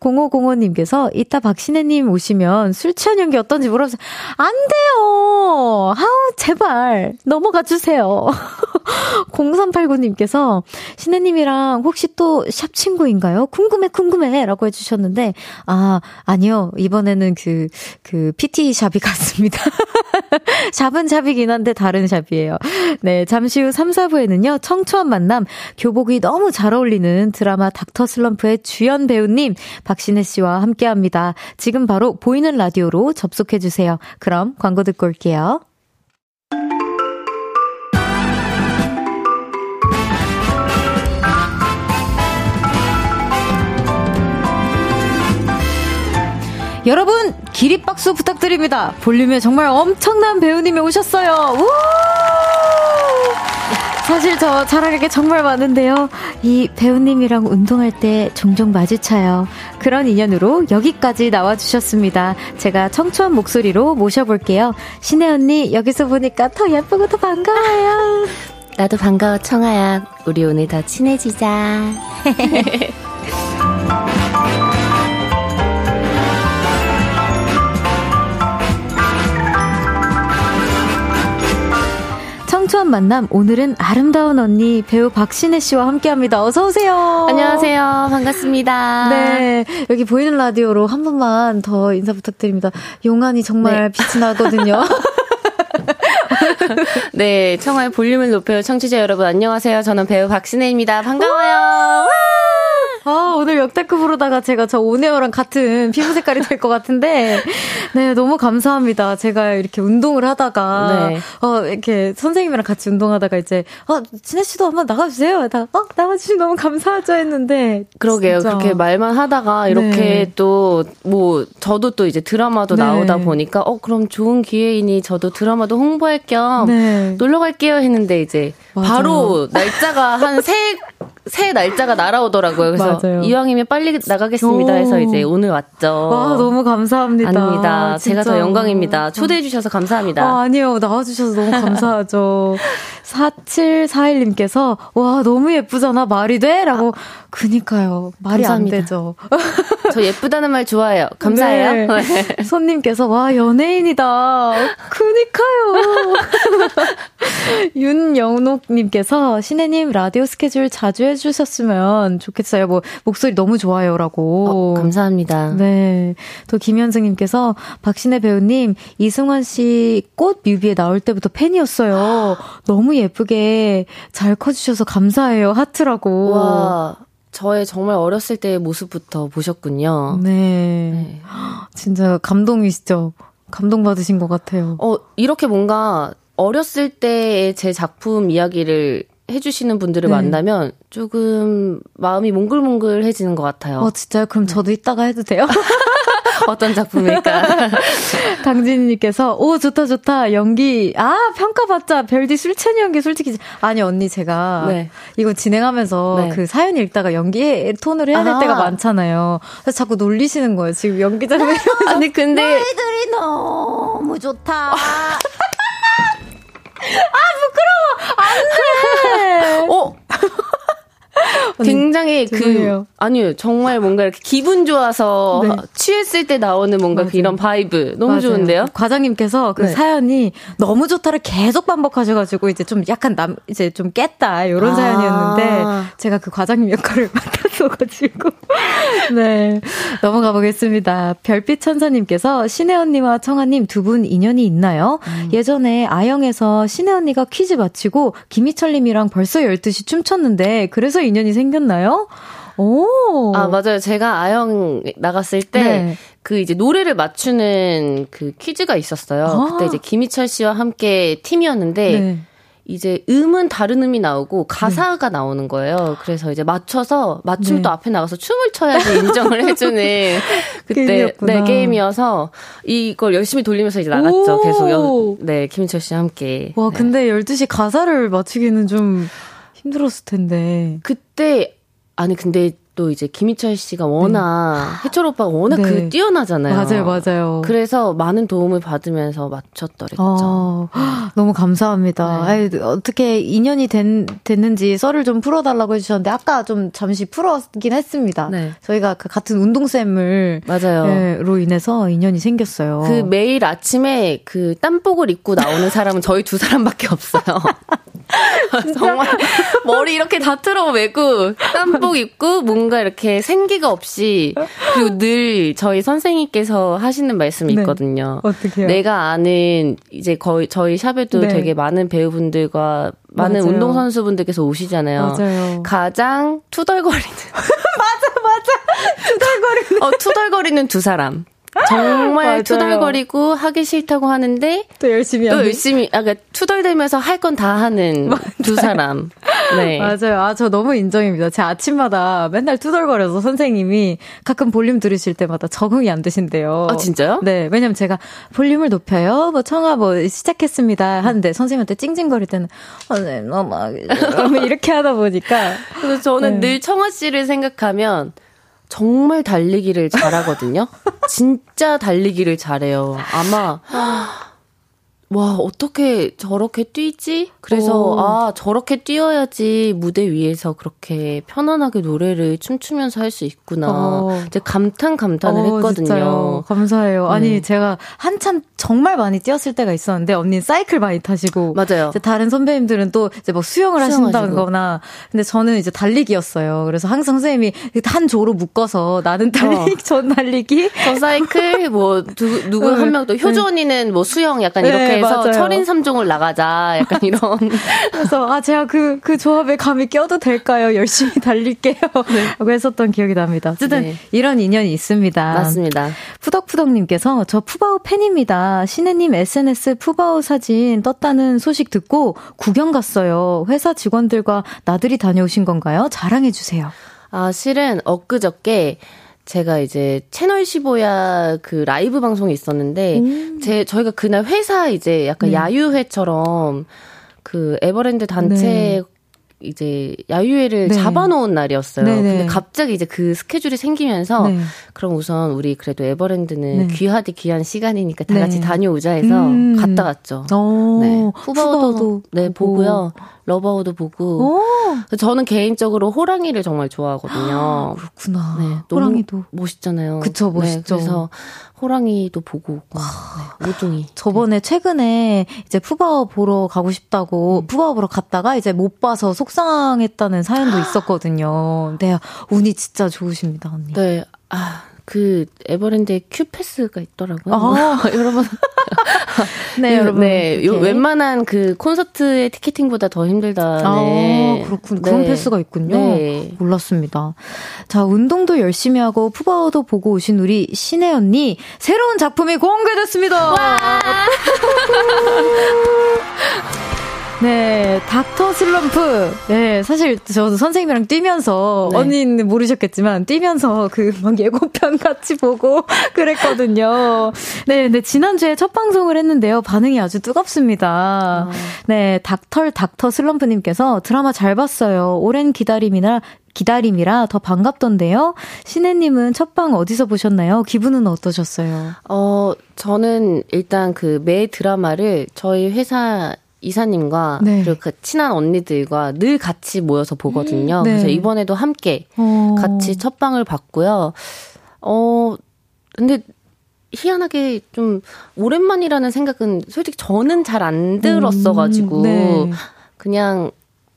0505님께서 이따 박신혜님 오시면 술 취한 연기 어떤지 물어보세요. 안 돼요! 제발. 넘어가 주세요. <laughs> 0389님께서 신혜님이랑 혹시 또 샵 친구인가요? 궁금해, 궁금해. 라고 해주셨는데, 아, 아니요. 이번에는 그, 그, PT 샵이 같습니다. <laughs> 샵은 샵이긴 한데 다른 샵이에요. 네, 잠시 후 3, 4부에는요, 청초한 만남, 교복이 너무 잘 어울리는 드라마 닥터 슬럼프의 주연 배우님, 박신혜 씨와 함께 합니다. 지금 바로 보이는 라디오로 접속해주세요. 그럼 광고 듣고 올게요. 여러분, 기립박수 부탁드립니다. 볼륨에 정말 엄청난 배우님이 오셨어요. 우! 사실 저 자랑할 게 정말 많은데요. 이 배우님이랑 운동할 때 종종 마주쳐요. 그런 인연으로 여기까지 나와주셨습니다. 제가 청초한 목소리로 모셔볼게요. 신혜 언니, 여기서 보니까 더 예쁘고 더 반가워요. 나도 반가워, 청아야. 우리 오늘 더 친해지자. <laughs> 청초한 만남 오늘은 아름다운 언니 배우 박신혜 씨와 함께합니다. 어서 오세요. 안녕하세요. 반갑습니다. 네 여기 보이는 라디오로 한 번만 더 인사 부탁드립니다. 용안이 정말 네. 빛이 나거든요. <laughs> 네, 청하의 볼륨을 높여요. 청취자 여러분 안녕하세요. 저는 배우 박신혜입니다. 반가워요. 아, 오늘 역대급으로다가 제가 저 오네어랑 같은 피부 색깔이 될 것 같은데, 네, 너무 감사합니다. 제가 이렇게 운동을 하다가, 네. 어, 이렇게 선생님이랑 같이 운동하다가 이제, 어, 진혜 씨도 한번 나가주세요. 다, 어, 나가주시면 너무 감사하죠 했는데. 그러게요. 진짜. 그렇게 말만 하다가 이렇게 네. 또, 뭐, 저도 또 이제 드라마도 네. 나오다 보니까, 어, 그럼 좋은 기회이니 저도 드라마도 홍보할 겸 네. 놀러 갈게요 했는데 이제, 맞아요. 바로 날짜가 한세 새 날짜가 날아오더라고요. 그래서 맞아요. 이왕이면 빨리 나가겠습니다 해서 이제 오늘 왔죠. 와, 너무 감사합니다. 아닙니다. 제가 더 영광입니다. 초대해 주셔서 감사합니다. 아, 아니요. 나와 주셔서 너무 감사하죠. <laughs> 4741님께서 와, 너무 예쁘잖아. 말이 돼? 라고 그니까요. 말이 감사합니다. 안 되죠. <laughs> 저 예쁘다는 말 좋아해요. 감사해요. 네. 네. 손님께서 와, 연예인이다. 그니까요. <laughs> 윤영 록님께서 신혜님 라디오 스케줄 자주 해주셨으면 좋겠어요. 뭐, 목소리 너무 좋아요라고. 어, 감사합니다. 네. 또 김현승님께서 박신혜 배우님, 이승환 씨 꽃 뮤비에 나올 때부터 팬이었어요. <gasps> 너무 예쁘게 잘 커주셔서 감사해요. 하트라고. 와. 저의 정말 어렸을 때의 모습부터 보셨군요. 네. 네. <gasps> 진짜 감동이시죠? 감동받으신 것 같아요. 어, 이렇게 뭔가 어렸을 때의 제 작품 이야기를 해주시는 분들을 네. 만나면 조금 마음이 몽글몽글해지는 것 같아요. 어, 진짜요? 그럼 저도 이따가 해도 돼요? <laughs> 어떤 작품일까? <laughs> 강진희님께서, 오, 좋다, 좋다. 연기, 아, 평가받자. 별디 술채니 연기 솔직히. 아니, 언니, 제가. 네. 이거 진행하면서 네. 그 사연 읽다가 연기 톤을 해야 될 아. 때가 많잖아요. 그래서 자꾸 놀리시는 거예요. 지금 연기자분. <laughs> 아니, 근데. 너희들이 너무 좋다. 아, 부끄러워! 안 돼! <laughs> 어? <laughs> 굉장히 그 아니요 정말 뭔가 이렇게 기분 좋아서 네. 취했을 때 나오는 뭔가 맞아요. 이런 vibe 너무 맞아요. 좋은데요? 과장님께서 그 네. 사연이 너무 좋다를 계속 반복하셔가지고 이제 좀 약간 남 이제 좀 깼다 이런 아~ 사연이었는데 제가 그 과장님 역할을 <laughs> 맡았어가지고 <laughs> 네 넘어가 보겠습니다. 별빛 천사님께서 신혜 언니와 청하님 두 분 인연이 있나요? 음. 예전에 아형에서 신혜 언니가 퀴즈 마치고 김희철님이랑 벌써 12시 춤췄는데 그래서 인연이 생겼나요? 오. 아, 맞아요. 제가 아영 나갔을 때, 네. 그 이제 노래를 맞추는 그 퀴즈가 있었어요. 아. 그때 이제 김희철 씨와 함께 팀이었는데, 네. 이제 음은 다른 음이 나오고 가사가 네. 나오는 거예요. 그래서 이제 맞춰서 맞춤 또 네. 앞에 나가서 춤을 춰야지 <laughs> 인정을 해주는 그때 네 게임이어서 이걸 열심히 돌리면서 이제 나갔죠. 계속 여, 네 김희철 씨와 함께. 와 네. 근데 12시 가사를 맞추기는 좀 힘들었을 텐데. 그때 아니 근데 또 이제 김희철 씨가 워낙 네. 해철 오빠가 워낙 네. 그 뛰어나잖아요. 맞아요, 맞아요. 그래서 많은 도움을 받으면서 맞췄더랬죠. 아, 너무 감사합니다. 네. 아이, 어떻게 인연이 된, 됐는지 썰을 좀 풀어달라고 해주셨는데 아까 좀 잠시 풀었긴 했습니다. 네. 저희가 그 같은 운동쌤을 맞아요. 로 인해서 인연이 생겼어요. 그 매일 아침에 그 땀복을 입고 나오는 사람은 저희 두 사람밖에 없어요. <laughs> <laughs> 정말 머리 이렇게 다 틀어 매고 땀복 입고 뭔가 <laughs> 이렇게 생기가 없이 그리고 늘 저희 선생님께서 하시는 말씀이 네. 있거든요. 어떻게요? 내가 아는 이제 거의 저희 샵에도 네. 되게 많은 배우분들과 많은 맞아요. 운동선수분들께서 오시잖아요. 맞아요. 가장 투덜거리는 <laughs> 맞아 맞아 <laughs> 투덜거리는 어 투덜거리는 두 사람 정말 투덜거리고 하기 싫다고 하는데 또 열심히 또 하는. 열심히 아 그러니까 투덜대면서 할 건 다 하는 두 사람. 네. 맞아요. 아, 저 너무 인정입니다. 제 아침마다 맨날 투덜거려서 선생님이 가끔 볼륨 들으실 때마다 적응이 안 되신대요. 아, 진짜요? 네. 왜냐면 제가 볼륨을 높여요. 뭐 청아 뭐 시작했습니다. 하는데 선생님한테 찡찡거릴 때는 선생님 너무 <laughs> 이렇게 하다 보니까 그래서 저는 네. 늘 청아 씨를 생각하면 정말 달리기를 잘하거든요. <laughs> 진짜 달리기를 잘해요. 아마 와, 어떻게 저렇게 뛰지? 그래서, 오. 아, 저렇게 뛰어야지 무대 위에서 그렇게 편안하게 노래를 춤추면서 할 수 있구나. 어. 이제 감탄, 감탄을 어, 했거든요. 진짜요. 감사해요. 네. 아니, 제가 한참 정말 많이 뛰었을 때가 있었는데, 언니 사이클 많이 타시고. 맞아요. 다른 선배님들은 또 이제 뭐 수영을 하신다거나. 근데 저는 이제 달리기였어요. 그래서 항상 선생님이 한 조로 묶어서 나는 달리기, 어. <laughs> 전 달리기. 저 사이클, 뭐, 누, 누구 네. 한명 또, 효주 언니는 뭐 수영 약간 이렇게 네. 해서 맞아요. 철인 3종을 나가자. 약간 이런. <laughs> 그래서 아 제가 그그 그 조합에 감히 껴도 될까요? 열심히 달릴게요. <laughs> 네. 하고 했었던 기억이 납니다. 어쨌든 네. 이런 인연이 있습니다. 맞습니다. 푸덕푸덕님께서 저 푸바오 팬입니다. 신혜님 SNS 푸바오 사진 떴다는 소식 듣고 구경 갔어요. 회사 직원들과 나들이 다녀오신 건가요? 자랑해 주세요. 아 실은 엊그저께 제가 이제 채널 15야 그 라이브 방송이 있었는데 음. 제 저희가 그날 회사 이제 약간 네. 야유회처럼 그 에버랜드 단체 네. 이제 야유회를 네. 잡아놓은 날이었어요. 네네. 근데 네. 갑자기 이제 그 스케줄이 생기면서 네. 그럼 우선 우리 그래도 에버랜드는 네. 귀하디 귀한 시간이니까 다 같이 네. 다녀오자 해서 음. 갔다 왔죠. 오. 네. 후바오도 네 보고요. 러버우도 보고. 오. 저는 개인적으로 호랑이를 정말 좋아하거든요. 그렇구나. 네, 호랑이도 멋있잖아요. 그쵸, 멋있죠. 네, 그래서 호랑이도 보고 와, 네, 모둥이. 저번에 최근에 이제 푸바오 보러 가고 싶다고 음. 푸바오 보러 갔다가 이제 못 봐서 속상했다는 사연도 있었거든요. 네, 운이 진짜 좋으십니다, 언니. 네. 아, 그 에버랜드에 큐패스가 있더라고요. 아. <laughs> 여러분. <laughs> 네, 여러분. 네, 요, 웬만한 그 콘서트의 티켓팅보다 더 힘들다. 네. 아, 그렇군. 네. 그런 패스가 있군요. 네. 몰랐습니다. 자, 운동도 열심히 하고 푸바오도 보고 오신 우리 신혜 언니 새로운 작품이 공개됐습니다. <laughs> 네, 닥터 슬럼프. 네, 사실 저도 선생님이랑 뛰면서 네. 언니는 모르셨겠지만 뛰면서 그 막 예고편 같이 보고 <laughs> 그랬거든요. 네, 근데 지난주에 첫 방송을 했는데요. 반응이 아주 뜨겁습니다. 아. 네, 닥터 닥터 슬럼프 님께서 드라마 잘 봤어요. 오랜 기다림이나 기다림이라 더 반갑던데요. 신혜님은 첫방 어디서 보셨나요? 기분은 어떠셨어요? 어, 저는 일단 그 매 드라마를 저희 회사 이사님과 네. 그리고 그 친한 언니들과 늘 같이 모여서 보거든요. 네. 그래서 이번에도 함께 어. 같이 첫 방을 봤고요. 어, 근데 희한하게 좀 오랜만이라는 생각은 솔직히 저는 잘 안 들었어가지고 음, 네. 그냥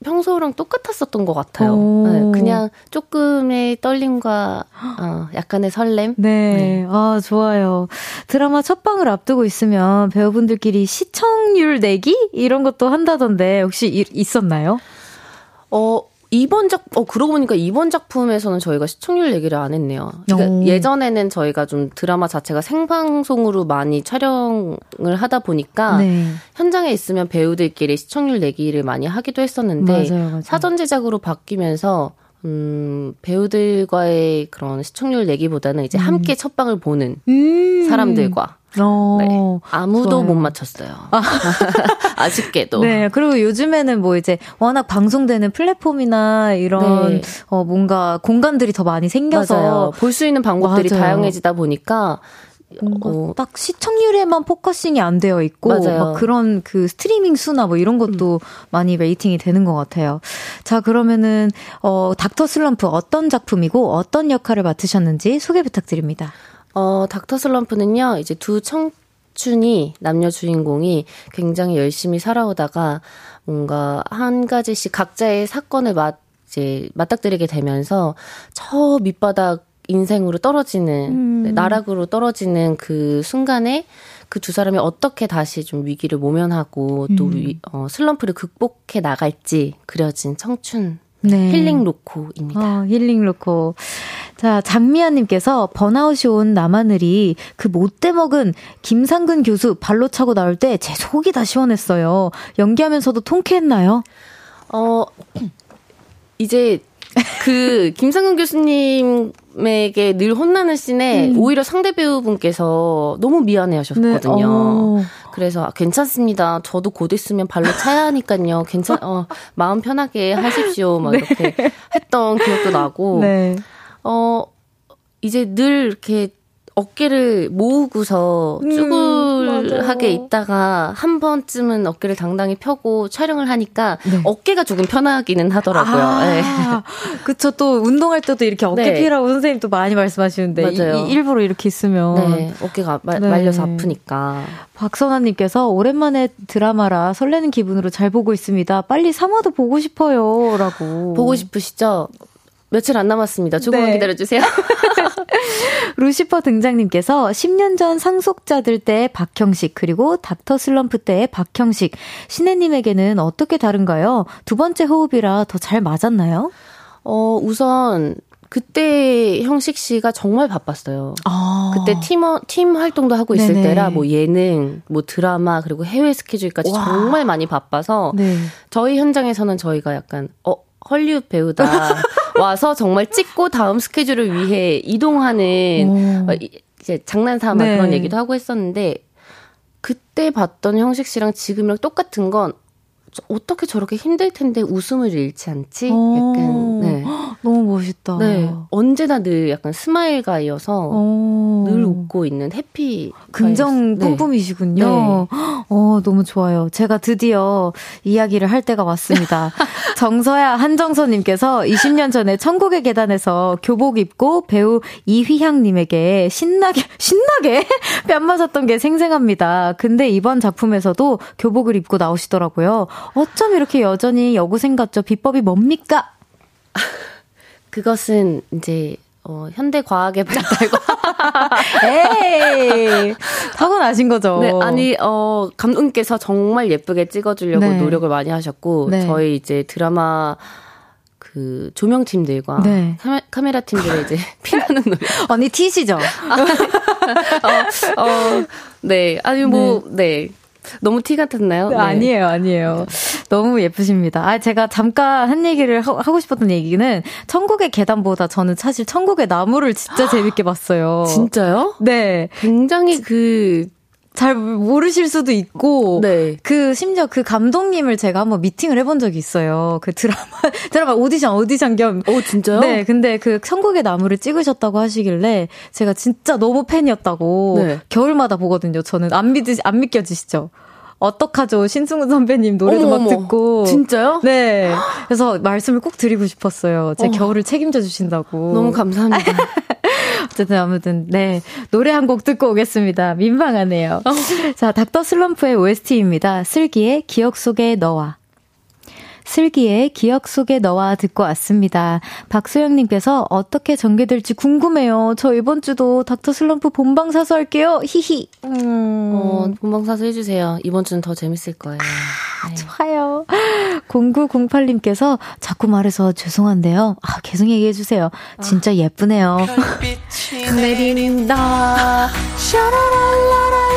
평소랑 똑같았었던 것 같아요. 네, 그냥 조금의 떨림과 어, 약간의 설렘. 네. 네. 아 좋아요. 드라마 첫 방을 앞두고 있으면 배우분들끼리 시청률 내기 이런 것도 한다던데 혹시 이, 있었나요? 어 이번 작, 어, 그러고 보니까 이번 작품에서는 저희가 시청률 얘기를 안 했네요. 그러니까 예전에는 저희가 좀 드라마 자체가 생방송으로 많이 촬영을 하다 보니까 네. 현장에 있으면 배우들끼리 시청률 내기를 많이 하기도 했었는데 맞아요, 맞아요. 사전 제작으로 바뀌면서 음, 배우들과의 그런 시청률 내기보다는 이제 음. 함께 첫 방을 보는 음. 사람들과 어, 네. 아무도 좋아요. 못 맞췄어요. 아. <laughs> 아쉽게도. 네. 그리고 요즘에는 뭐 이제 워낙 방송되는 플랫폼이나 이런 네. 어 뭔가 공간들이 더 많이 생겨서 볼 수 있는 방법들이 맞아요. 다양해지다 보니까 어, 딱 시청률에만 focusing이 안 되어 있고 막 그런 그 스트리밍 수나 뭐 이런 것도 음. 많이 rating이 되는 것 같아요. 자 그러면은 어 닥터 슬럼프 어떤 작품이고 어떤 역할을 맡으셨는지 소개 부탁드립니다. 어, 닥터 슬럼프는요, 이제 두 청춘이, 남녀 주인공이 굉장히 열심히 살아오다가 뭔가 한 가지씩 각자의 사건을 맞, 이제 맞닥뜨리게 되면서 저 밑바닥 인생으로 떨어지는, 음. 네, 나락으로 떨어지는 그 순간에 그 두 사람이 어떻게 다시 좀 위기를 모면하고 또 음. 위, 어, 슬럼프를 극복해 나갈지 그려진 청춘 네. 힐링 로코입니다. 어, 힐링 로코. 자, 장미아님께서 번아웃이 온 남하늘이 그 못돼 먹은 김상근 교수 발로 차고 나올 때 제 속이 다 시원했어요. 연기하면서도 통쾌했나요? 어, <clears throat> 이제 그 김상근 교수님에게 늘 혼나는 씬에 음. 오히려 상대 배우분께서 너무 미안해 하셨거든요. 네, 어. 그래서 아, 괜찮습니다. 저도 곧 있으면 발로 차야 하니까요. 괜찮 어 마음 편하게 하십시오. 막 <laughs> 네. 이렇게 했던 기억도 나고. 네. 어 이제 늘 이렇게 어깨를 모으고서 음, 쭈글하게 음, 있다가 한 번쯤은 어깨를 당당히 펴고 촬영을 하니까 네. 어깨가 조금 편하기는 하더라고요. 아, 네. <laughs> 그쵸. 또 운동할 때도 이렇게 어깨 네. 피라고 선생님 또 많이 말씀하시는데 맞아요. 이, 일부러 이렇게 있으면 네. 어깨가 마, 네. 말려서 아프니까. 박선아님께서 오랜만에 드라마라 설레는 기분으로 잘 보고 있습니다. 빨리 3화도 보고 싶어요라고. 보고 싶으시죠? 며칠 안 남았습니다. 조금만 네. 기다려주세요. <laughs> 루시퍼 등장님께서 10년 전 상속자들 때 박형식 그리고 닥터 슬럼프 때의 박형식 신혜님에게는 어떻게 다른가요? 두 번째 호흡이라 더 잘 맞았나요? 어 우선 그때 형식 씨가 정말 바빴어요. 아. 그때 팀, 팀 활동도 하고 있을 네네. 때라 뭐 예능, 뭐 드라마, 그리고 해외 스케줄까지 와. 정말 많이 바빠서 네. 저희 현장에서는 저희가 약간, 어, 헐리우드 배우다. <laughs> 와서 정말 찍고 다음 스케줄을 위해 이동하는 오. 어, 이제 장난 삼아 네. 그런 얘기도 하고 했었는데 그때 봤던 형식 씨랑 지금이랑 똑같은 건 어떻게 저렇게 힘들 텐데 웃음을 잃지 않지? 약간 네. <gasps> 너무 멋있다. 네. 언제나 늘 약간 smile guy여서 늘 웃고 있는 happy 긍정 네. 뿜뿜이시군요. 네. <gasps> 어, 너무 좋아요. 제가 드디어 이야기를 할 때가 왔습니다. <laughs> 정서야 한정서 님께서 20년 전에 천국의 계단에서 교복 입고 배우 이휘향 님에게 신나게 <laughs> 신나게 <laughs> 뺨 맞았던 게 생생합니다. 근데 이번 작품에서도 교복을 입고 나오시더라고요. 어쩜 이렇게 여전히 여고생 같죠? 비법이 뭡니까? <laughs> 그것은 이제 어, 현대 과학의 발달과 <laughs> 에이 타고나신 거죠. 네, 아니 어 감독님께서 정말 예쁘게 찍어주려고 네. 노력을 많이 하셨고 네. 저희 이제 드라마 그 조명팀들과 네. 카메, 라 팀들의 이제 <laughs> 피나는 노래. 언니 티시죠? 어, 어, 네, 아니 뭐 네. 네. 너무 티 같았나요? 네. 아니에요, 아니에요. 너무 예쁘십니다. 아, 제가 잠깐 한 얘기를 하, 고 싶었던 얘기는 천국의 계단보다 저는 사실 천국의 나무를 진짜 재밌게 봤어요. 진짜요? 네. 굉장히 그, 잘 모르실 수도 있고 네. 그 심지어 그 감독님을 제가 한번 미팅을 해본 적이 있어요. 그 드라마 <laughs> 드라마 오디션 오디션 겸. 어 진짜요? 네. 근데 그 천국의 나무를 찍으셨다고 하시길래 제가 진짜 너무 팬이었다고 네. 겨울마다 보거든요. 저는 안 믿으 안 믿겨지시죠? 어떡하죠? 신승훈 선배님 노래도 어머, 막 듣고. 진짜요? 네. 그래서 말씀을 꼭 드리고 싶었어요. 제 어. 겨울을 책임져 주신다고. 너무 감사합니다. <laughs> 어쨌든 아무튼 네 노래 한 곡 듣고 오겠습니다. 민망하네요. 어. 자 닥터 슬럼프의 OST입니다. 슬기의 기억 속의 너와. 슬기의 기억 속에 너와 듣고 왔습니다. 박소영님께서 어떻게 전개될지 궁금해요. 저 이번 주도 닥터 슬럼프 본방 사수 할게요. 히히. 음. 어, 본방 사수 해주세요. 이번 주는 더 재밌을 거예요. 아, 네. 좋아요. 0908님께서 자꾸 말해서 죄송한데요. 아, 계속 얘기해주세요. 진짜 예쁘네요. <laughs> 내린다. <laughs> 샤라랄라랄라.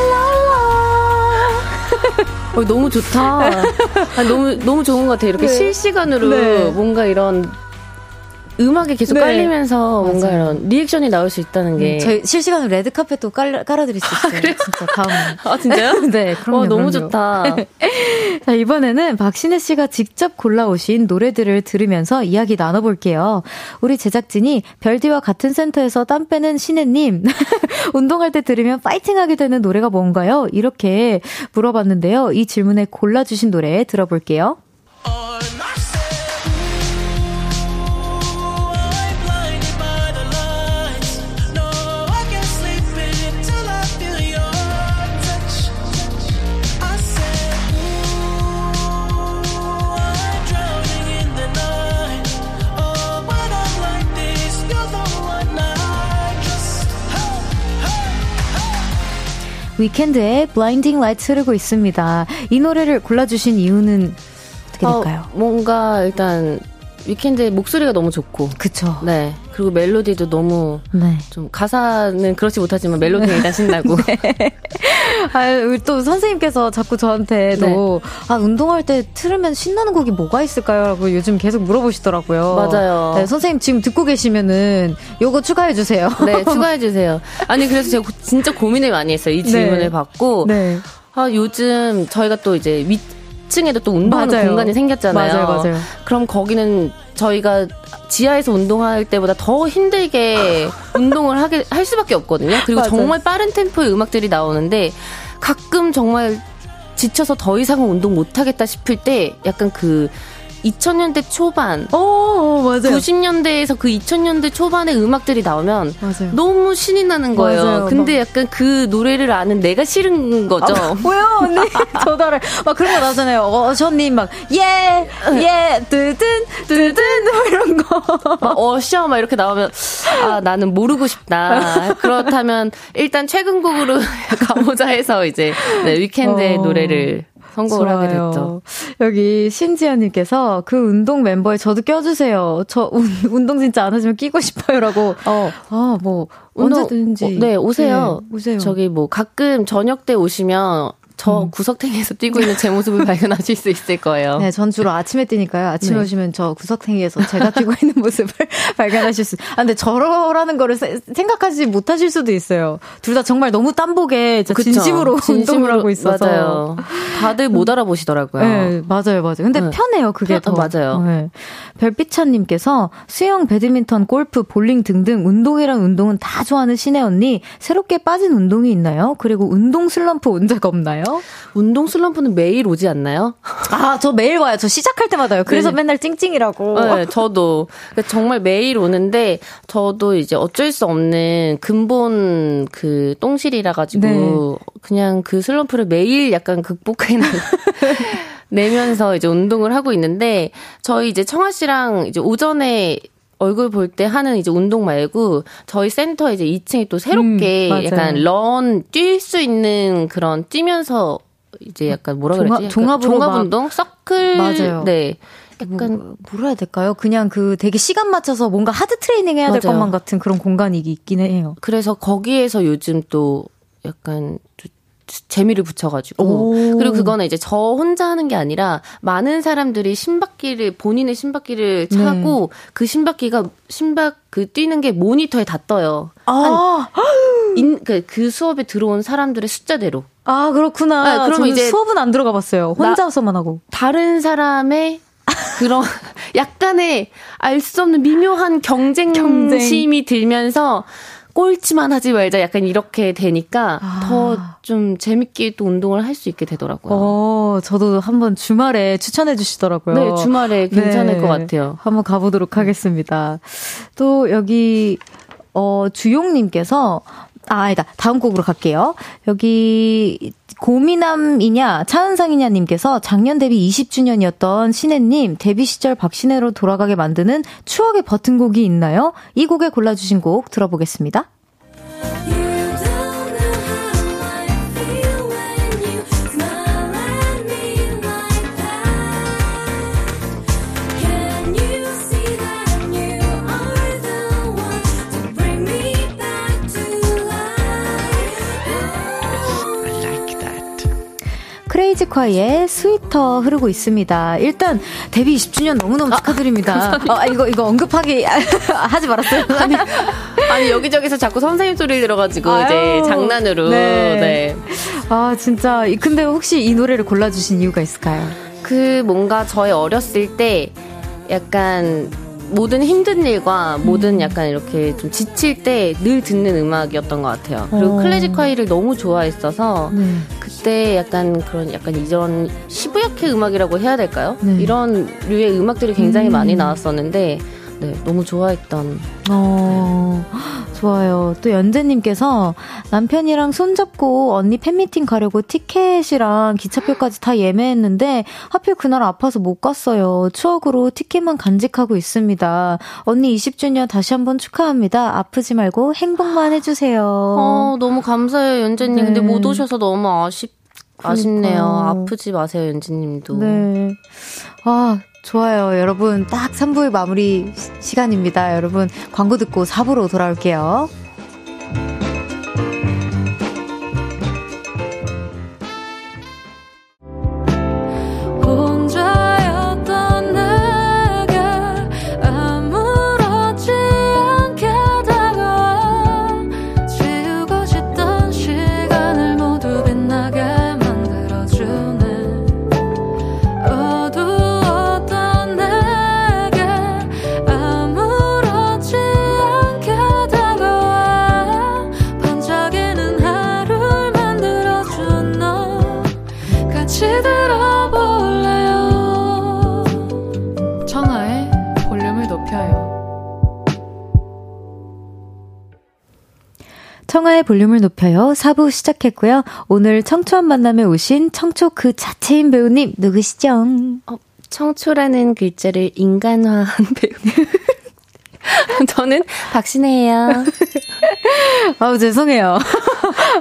어, 너무 좋다. 아, 너무 너무 좋은 것 같아. 이렇게 네. 실시간으로 네. 뭔가 이런 음악이 계속 네. 깔리면서 뭔가 이런 리액션이 나올 수 있다는 게. 음, 저희 실시간으로 레드카펫도 깔, 깔아드릴 수 있어요. 아, 그래요? 진짜 다음에. <laughs> 아, 진짜요? <laughs> 네, 그럼요. 와, 너무 그럼요. 좋다. <laughs> 자, 이번에는 박신혜 씨가 직접 골라오신 노래들을 들으면서 이야기 나눠볼게요. 우리 제작진이 별디와 같은 센터에서 땀 빼는 신혜님, 운동할 때 들으면 파이팅 하게 되는 노래가 뭔가요? 이렇게 물어봤는데요. 이 질문에 골라주신 노래 들어볼게요. 위켄드의 Blinding Lights 흐르고 있습니다. 이 노래를 골라주신 이유는 어떻게 될까요? 어, 뭔가 일단 위켄드의 목소리가 너무 좋고. 그쵸. 네. 그리고 멜로디도 너무 네. 좀 가사는 그렇지 못하지만 멜로디가 일단 신나고. <laughs> 네. 아, 또 선생님께서 자꾸 저한테도 네. 아, 운동할 때 틀으면 신나는 곡이 뭐가 있을까요? 라고 요즘 계속 물어보시더라고요. 맞아요. 네, 선생님 지금 듣고 계시면은 요거 추가해 주세요. <laughs> 네, 추가해 주세요. 아니 그래서 제가 진짜 고민을 많이 했어요. 이 질문을 네. 받고 네. 아, 요즘 저희가 또 이제 위 2층에도 또 운동하는 맞아요. 공간이 생겼잖아요. 맞아요, 맞아요. 그럼 거기는 저희가 지하에서 운동할 때보다 더 힘들게 운동을 하게 할 수밖에 없거든요. 그리고 맞아요. 정말 빠른 템포의 음악들이 나오는데 가끔 정말 지쳐서 더 이상은 운동 못 하겠다 싶을 때 약간 그 2000년대 초반, 오, 어, 맞아요. 90년대에서 그 2000년대 초반의 음악들이 나오면 맞아요. 너무 신이 나는 거예요. 맞아요. 근데 약간 그 노래를 아는 내가 싫은 거죠. 아, 왜요, 언니? <laughs> <laughs> 저도 알아요. 막 그런 거 나잖아요. 어셔님 막, 예, 예, 뜨든, 뜨든, 뭐 이런 거. 막 어셔, 막 이렇게 나오면, 아, 나는 모르고 싶다. 그렇다면 일단 최근 곡으로 <laughs> 가보자 해서 이제, 네, 위켄드의 어... 노래를 선곡을 좋아요. 하게 됐죠. 여기 신지연님께서 그 운동 멤버에 저도 껴주세요. 저 운, <laughs> 동 진짜 안 하지만 끼고 싶어요라고. 어, 아, 뭐, 언제든지. 어, 네, 오세요. 네, 오세요. 저기 뭐 가끔 저녁 때 오시면 저 음. 구석탱이에서 뛰고 있는 제 모습을 <laughs> 발견하실 수 있을 거예요. 네, 전 주로 아침에 뛰니까요. 아침에 네. 오시면 저 구석탱이에서 제가 뛰고 있는 모습을 <laughs> 발견하실 수. 아, 근데 저러라는 거를 생각하지 못하실 수도 있어요. 둘 다 정말 너무 땀복에 진심으로, <laughs> 진심으로 운동을 하고 있어서. 맞아요. 다들 못 알아보시더라고요. 네, 맞아요, 맞아요. 근데 네. 편해요, 그게 편, 더. 맞아요. 네. 별빛찬님께서 수영, 배드민턴, 골프, 볼링 등등 운동이랑 운동은 다 좋아하는 신혜 언니. 새롭게 빠진 운동이 있나요? 그리고 운동 슬럼프 온 적 없나요? 운동 슬럼프는 매일 오지 않나요? 아, 저 매일 와요. 저 시작할 때마다요. 그래서 네. 맨날 찡찡이라고. 네, 저도. 그러니까 정말 매일 오는데, 저도 이제 어쩔 수 없는 근본 그 똥실이라 가지고, 네. 그냥 그 슬럼프를 매일 약간 극복해 <laughs> 내면서 이제 운동을 하고 있는데, 저희 이제 청하 씨랑 이제 오전에 얼굴 볼 때 하는 이제 운동 말고 저희 센터 이제 2층에 또 새롭게 음, 약간 run 뛸 수 있는 그런 뛰면서 이제 약간 뭐라 종합, 그러지? 종합 종합 운동 서클 맞아요. 네. 약간 뭐, 뭐라 해야 될까요? 그냥 그 되게 시간 맞춰서 뭔가 hard training 해야 될 것만 같은 그런 공간이 있긴 해요. 그래서 거기에서 요즘 또 약간 재미를 붙여가지고 오. 그리고 그거는 이제 저 혼자 하는 게 아니라 많은 사람들이 심박계를 본인의 심박계를 네. 차고 네. 그 심박계가 심박 그 뛰는 게 모니터에 다 떠요. 아. 인, 그, 그 수업에 들어온 사람들의 숫자대로. 아 그렇구나. 네, 그러면 이제 수업은 안 들어가 봤어요. 혼자서만 하고. 다른 사람의 그런 <laughs> 약간의 알 수 없는 미묘한 경쟁심이 경쟁. 들면서 꼴찌만 하지 말자 약간 이렇게 되니까 아. 더좀 재밌게 또 운동을 할 수 있게 되더라고요. 어, 저도 한번 주말에 추천해 주시더라고요. 네, 주말에 괜찮을 네. 것 같아요. 한번 가보도록 하겠습니다. 또 여기 어, 주용님께서 아, 아니다. 다음 곡으로 갈게요. 여기 고미남이냐 차은상이냐님께서 작년 데뷔 20주년이었던 신혜님 데뷔 시절 박신혜로 돌아가게 만드는 추억의 버튼곡이 있나요? 이 곡에 골라주신 곡 들어보겠습니다. 크레이지콰이의 스위터 흐르고 있습니다. 일단 데뷔 20주년 너무너무 아, 축하드립니다. 아, 어, 이거 이거 언급하기 <laughs> 하지 말았어요. <laughs> 아니, 아니 여기저기서 자꾸 선생님 소리 들어가지고 아유, 이제 장난으로. 네. 네. 아 진짜 근데 혹시 이 노래를 골라주신 이유가 있을까요? 그 뭔가 저희 어렸을 때 약간 모든 힘든 일과 음. 모든 약간 이렇게 좀 지칠 때 늘 듣는 음악이었던 것 같아요. 그리고 어. 클래식화이를 너무 좋아했어서 네. 그때 약간 그런 약간 이전 시부야케 음악이라고 해야 될까요? 네. 이런 류의 음악들이 굉장히 음. 많이 나왔었는데 네, 너무 좋아했던. 어, 좋아요. 또 연재님께서 남편이랑 손잡고 언니 팬미팅 가려고 티켓이랑 기차표까지 다 예매했는데 하필 그날 아파서 못 갔어요. 추억으로 티켓만 간직하고 있습니다. 언니 20주년 다시 한번 축하합니다. 아프지 말고 행복만 해주세요. 어, 너무 감사해요, 연재님. 네. 근데 못 오셔서 너무 아쉽, 아쉽네요. 아프지 마세요, 연재님도. 네. 아, 좋아요. 여러분, 딱 3부의 마무리 시간입니다. 여러분, 광고 듣고 4부로 돌아올게요. 볼륨을 높여요. 4부 시작했고요. 오늘 청초한 만남에 오신 청초 그 자체인 배우님 누구시죠? 어, 청초라는 글자를 인간화한 <laughs> 배우님. <laughs> 저는 박신혜예요. <laughs> 아우 죄송해요.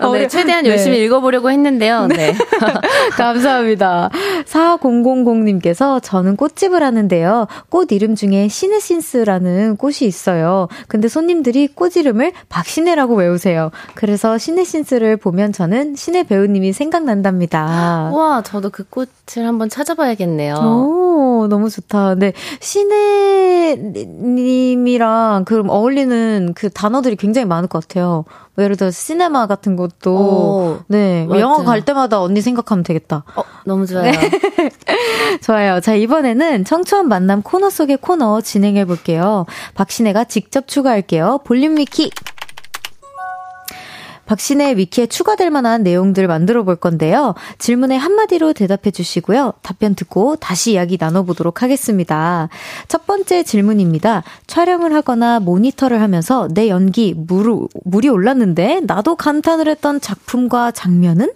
어, 네, 최대한 열심히 네. 읽어보려고 했는데요. 네. <laughs> 감사합니다. 4000님께서 저는 꽃집을 하는데요. 꽃 이름 중에 시네신스라는 꽃이 있어요. 근데 손님들이 꽃 이름을 박신혜라고 외우세요. 그래서 시네신스를 보면 저는 신혜 배우님이 생각난답니다. <gasps> 와, 저도 그 꽃을 한번 찾아봐야겠네요. 오, 너무 좋다. 근데 신혜님이 랑 그럼 어울리는 그 단어들이 굉장히 많을 것 같아요. 뭐 예를 들어 시네마 같은 것도 오, 네 맞죠. 영화 갈 때마다 언니 생각하면 되겠다. 어, 너무 좋아요. 네. <laughs> 좋아요. 자 이번에는 청초한 만남 코너 속의 코너 진행해 볼게요. 박신혜가 직접 추가할게요. 볼륨 위키. 박신의 위키에 추가될 만한 내용들 만들어 볼 건데요. 질문에 한마디로 대답해 주시고요. 답변 듣고 다시 이야기 나눠보도록 하겠습니다. 첫 번째 질문입니다. 촬영을 하거나 모니터를 하면서 내 연기 물, 물이 올랐는데 나도 감탄을 했던 작품과 장면은?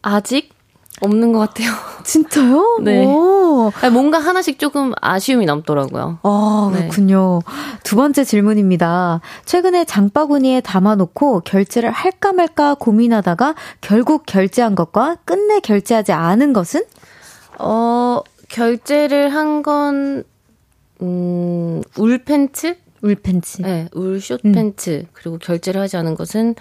아직 없는 것 같아요. <laughs> 진짜요? 네. 오. 뭔가 하나씩 조금 아쉬움이 남더라고요. 아, 네. 그렇군요. 네. 두 번째 질문입니다. 최근에 장바구니에 담아놓고 결제를 할까 말까 고민하다가 결국 결제한 것과 끝내 결제하지 않은 것은? 어, 결제를 한 건, 음, 울 팬츠? 울 팬츠. 네, 울숏 음. 팬츠. 그리고 결제를 하지 않은 것은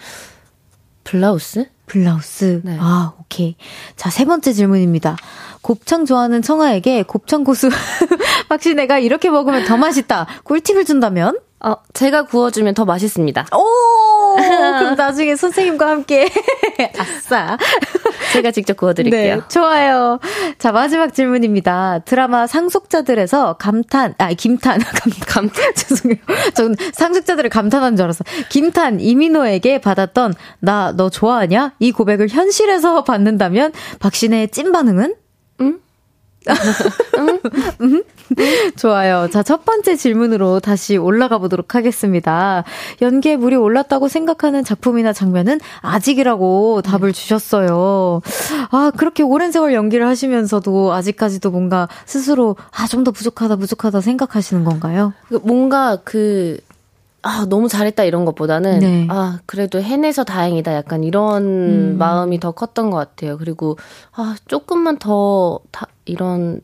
블라우스? 블라우스. 네. 아, 오케이. 자, 세 번째 질문입니다. 곱창 좋아하는 청아에게 곱창 고수 <laughs> 박신혜가 이렇게 먹으면 더 맛있다. 꿀팁을 준다면? 어, 제가 구워주면 더 맛있습니다. 오! <laughs> 그럼 나중에 선생님과 함께. <laughs> 아싸. 제가 직접 구워드릴게요. 네, 좋아요. 자, 마지막 질문입니다. 드라마 상속자들에서 감탄, 아, 김탄, <laughs> 감, 감탄, 죄송해요. 전 상속자들을 감탄한 줄 알았어. 김탄, 이민호에게 받았던, 나 너 좋아하냐? 이 고백을 현실에서 받는다면, 박신혜의 찐 반응은? 응? 좋아요. 자, 첫 번째 질문으로 다시 올라가 보도록 하겠습니다. 연기에 물이 올랐다고 생각하는 작품이나 장면은 아직이라고 답을 주셨어요. 아, 그렇게 오랜 세월 연기를 하시면서도 아직까지도 뭔가 스스로 아, 좀 더 부족하다, 부족하다 생각하시는 건가요? 그 뭔가 그 아, 너무 잘했다 이런 것보다는 네. 아, 그래도 해내서 다행이다 약간 이런 음. 마음이 더 컸던 것 같아요. 그리고 아, 조금만 더 다, 이런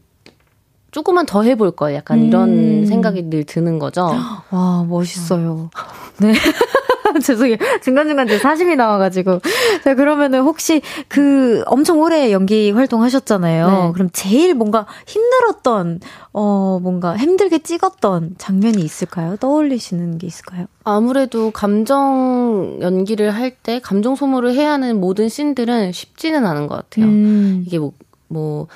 조금만 더 해볼 걸 약간 이런 음. 생각이 늘 드는 거죠. <gasps> 와, 멋있어요. 네. <laughs> 죄송해요. 중간중간 제 사심이 나와가지고. 자, 그러면은 혹시 그 엄청 오래 연기 활동하셨잖아요. 네. 그럼 제일 뭔가 힘들었던, 어, 뭔가 힘들게 찍었던 장면이 있을까요? 떠올리시는 게 있을까요? 아무래도 감정 연기를 할 때, 감정 소모를 해야 하는 모든 씬들은 쉽지는 않은 것 같아요. 음. 이게 뭐, 뭐,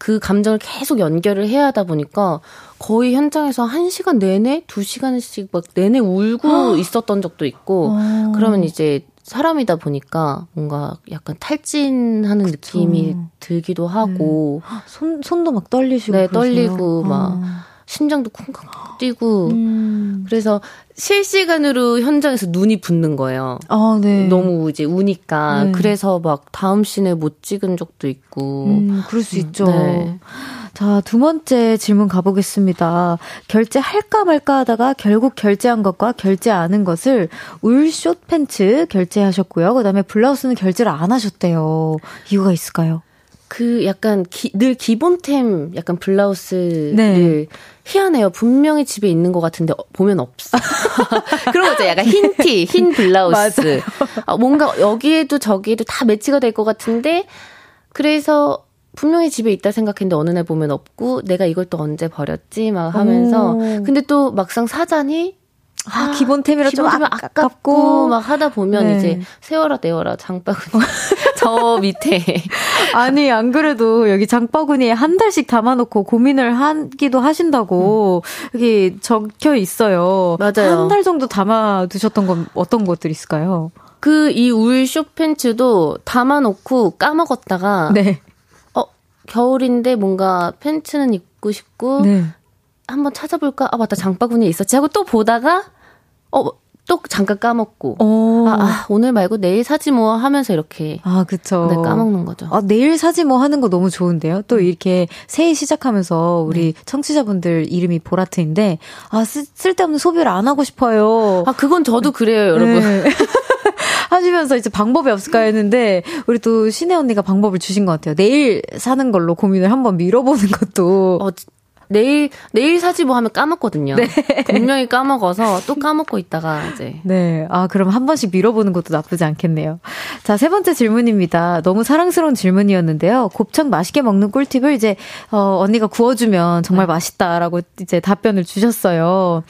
그 감정을 계속 연결을 해야 하다 보니까 거의 현장에서 한 시간 내내 두 시간씩 막 내내 울고 있었던 적도 있고 어. 그러면 이제 사람이다 보니까 뭔가 약간 탈진하는 그쵸. 느낌이 들기도 하고 네. 손 손도 막 떨리시고 네 그러세요? 떨리고 막 어. 심장도 쿵쿵 뛰고 음. 그래서 실시간으로 현장에서 눈이 붓는 거예요. 아, 네. 너무 이제 우니까 네. 그래서 막 다음 씬에 못 찍은 적도 있고 음, 그럴 수 음, 있죠. 네. 자, 두 번째 질문 가보겠습니다. 결제할까 말까 하다가 결국 결제한 것과 결제 않은 것을 울숏 팬츠 결제하셨고요. 그 다음에 블라우스는 결제를 안 하셨대요. 이유가 있을까요? 그 약간 기, 늘 기본템 약간 블라우스를 네. 희한해요. 분명히 집에 있는 것 같은데 어, 보면 없어. <laughs> 그런 거죠. 약간 흰 티, 흰 블라우스. <laughs> 아, 뭔가 여기에도 저기에도 다 매치가 될 것 같은데 그래서 분명히 집에 있다 생각했는데 어느 날 보면 없고 내가 이걸 또 언제 버렸지 막 하면서 오. 근데 또 막상 사자니 아, 기본템이라 좀 아깝고, 아깝고 막 하다 보면 네. 이제 세워라 내워라 장바구니 <laughs> 저 밑에 <laughs> 아니 안 그래도 여기 장바구니에 한 달씩 담아놓고 고민을 하기도 하신다고 음. 여기 적혀 있어요. 맞아요. 한 달 정도 담아 두셨던 건 어떤 것들 있을까요? 그 이 울 쇼팬츠도 담아놓고 까먹었다가 네. 어 겨울인데 뭔가 팬츠는 입고 싶고 네. 한번 찾아볼까? 아, 맞다. 장바구니에 있었지. 하고 또 보다가, 어, 또 잠깐 까먹고. 아, 아, 오늘 말고 내일 사지 뭐 하면서 이렇게. 아, 그쵸. 네, 까먹는 거죠. 아, 내일 사지 뭐 하는 거 너무 좋은데요? 또 이렇게 새해 시작하면서 우리 네. 청취자분들 이름이 보라트인데, 아, 쓰, 쓸데없는 소비를 안 하고 싶어요. 아, 그건 저도 그래요, 여러분. 네. <laughs> 하시면서 이제 방법이 없을까 했는데 우리 또 신혜 언니가 방법을 주신 것 같아요. 내일 사는 걸로 고민을 한번 밀어보는 것도 어, 내일 내일 사지 뭐 하면 까먹거든요. 네. 분명히 까먹어서 또 까먹고 있다가 이제. 네. 아 그럼 한 번씩 밀어보는 것도 나쁘지 않겠네요. 자 세 번째 질문입니다. 너무 사랑스러운 질문이었는데요. 곱창 맛있게 먹는 꿀팁을 이제 어, 언니가 구워주면 정말 네. 맛있다라고 이제 답변을 주셨어요.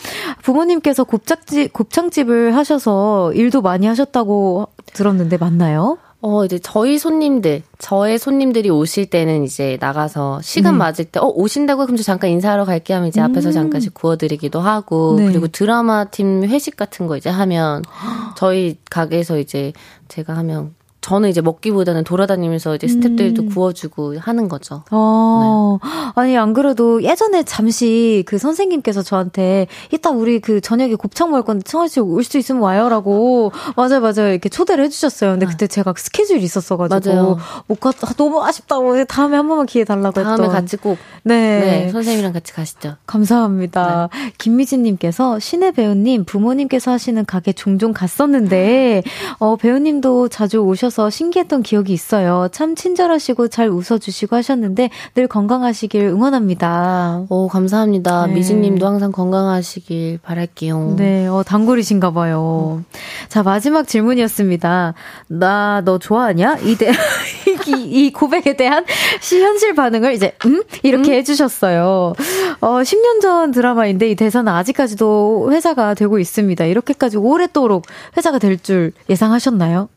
부모님께서 곱창집 곱창집을 하셔서 일도 많이 하셨다고 들었는데 맞나요? 어, 이제 저희 손님들, 저의 손님들이 오실 때는 이제 나가서 시간 네. 맞을 때, 어, 오신다고 그럼 저 잠깐 인사하러 갈게 하면 이제 음. 앞에서 잠깐씩 구워드리기도 하고, 네. 그리고 드라마 팀 회식 같은 거 이제 하면 <gasps> 저희 가게에서 이제 제가 하면 저는 이제 먹기보다는 돌아다니면서 이제 스탭들도 음. 구워주고 하는 거죠. 어, 네. 아니, 안 그래도 예전에 잠시 그 선생님께서 저한테 이따 우리 그 저녁에 곱창 먹을 건데 청아 씨 올 수 있으면 와요라고. 맞아요, 맞아요. 이렇게 초대를 해주셨어요. 근데 네. 그때 제가 스케줄이 있었어가지고. 맞아요. 못 갔다. 아, 너무 아쉽다고. 다음에 한 번만 기회 달라고 했던. 다음에 같이 꼭. 네. 네. 선생님이랑 같이 가시죠. 감사합니다. 네. 김미진님께서 신의 배우님, 부모님께서 하시는 가게 종종 갔었는데, 어, 배우님도 자주 오셔서 해주셔서 신기했던 기억이 있어요. 참 친절하시고 잘 웃어주시고 하셨는데 늘 건강하시길 응원합니다. 오, 감사합니다. 네. 미진님도 항상 건강하시길 바랄게요. 네, 어, 단골이신가 봐요. 음. 자, 마지막 질문이었습니다. 나 너 좋아하냐? 이, 대, <laughs> 이, 이 고백에 대한 시 현실 반응을 이제, 음? 이렇게 음? 해주셨어요. 어, 10년 전 드라마인데 이 대사는 아직까지도 회자가 되고 있습니다. 이렇게까지 오랫도록 회자가 될 줄 예상하셨나요?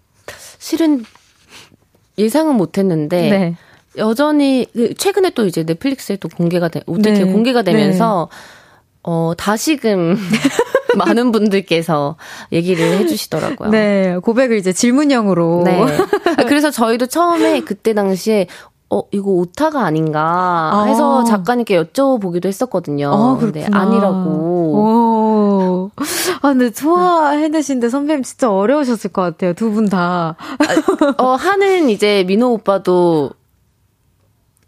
실은 예상은 못했는데 네. 여전히 그 최근에 또 이제 넷플릭스에 또 공개가 돼 OTT 네. 공개가 되면서 네. 어 다시금 <laughs> 많은 분들께서 얘기를 해주시더라고요. 네, 고백을 이제 질문형으로. 네. <laughs> 아, 그래서 저희도 처음에 그때 당시에 어, 이거 오타가 아닌가 해서 아. 작가님께 여쭤보기도 했었거든요. 아, 근데 아니라고. 오. 아, 근데 소화해내신데 선배님 진짜 어려우셨을 것 같아요. 두 분 다. 어, 하는 이제 민호 오빠도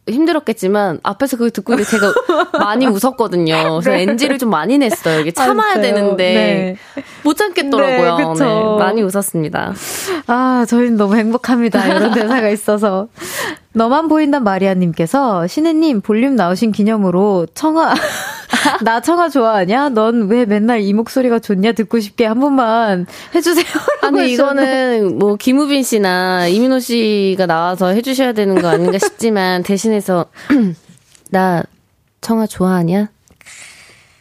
힘들었겠지만 앞에서 그걸 듣고 있는데 제가 많이 웃었거든요. 그래서 네. NG를 좀 많이 냈어요. 이게 참아야 아, 되는데 네. 못 참겠더라고요. 네, 네, 많이 웃었습니다. 아, 저희는 너무 행복합니다. 이런 <laughs> 대사가 있어서. 너만 보인단 마리아님께서 신혜님 볼륨 나오신 기념으로 청아 <laughs> 나 청아 좋아하냐? 넌 왜 맨날 이 목소리가 좋냐? 듣고 싶게 한 번만 해주세요. <laughs> 아니 이거는 뭐 김우빈 씨나 이민호 씨가 나와서 해주셔야 되는 거 아닌가 싶지만 대신해서 <clears throat> 나 청아 좋아하냐?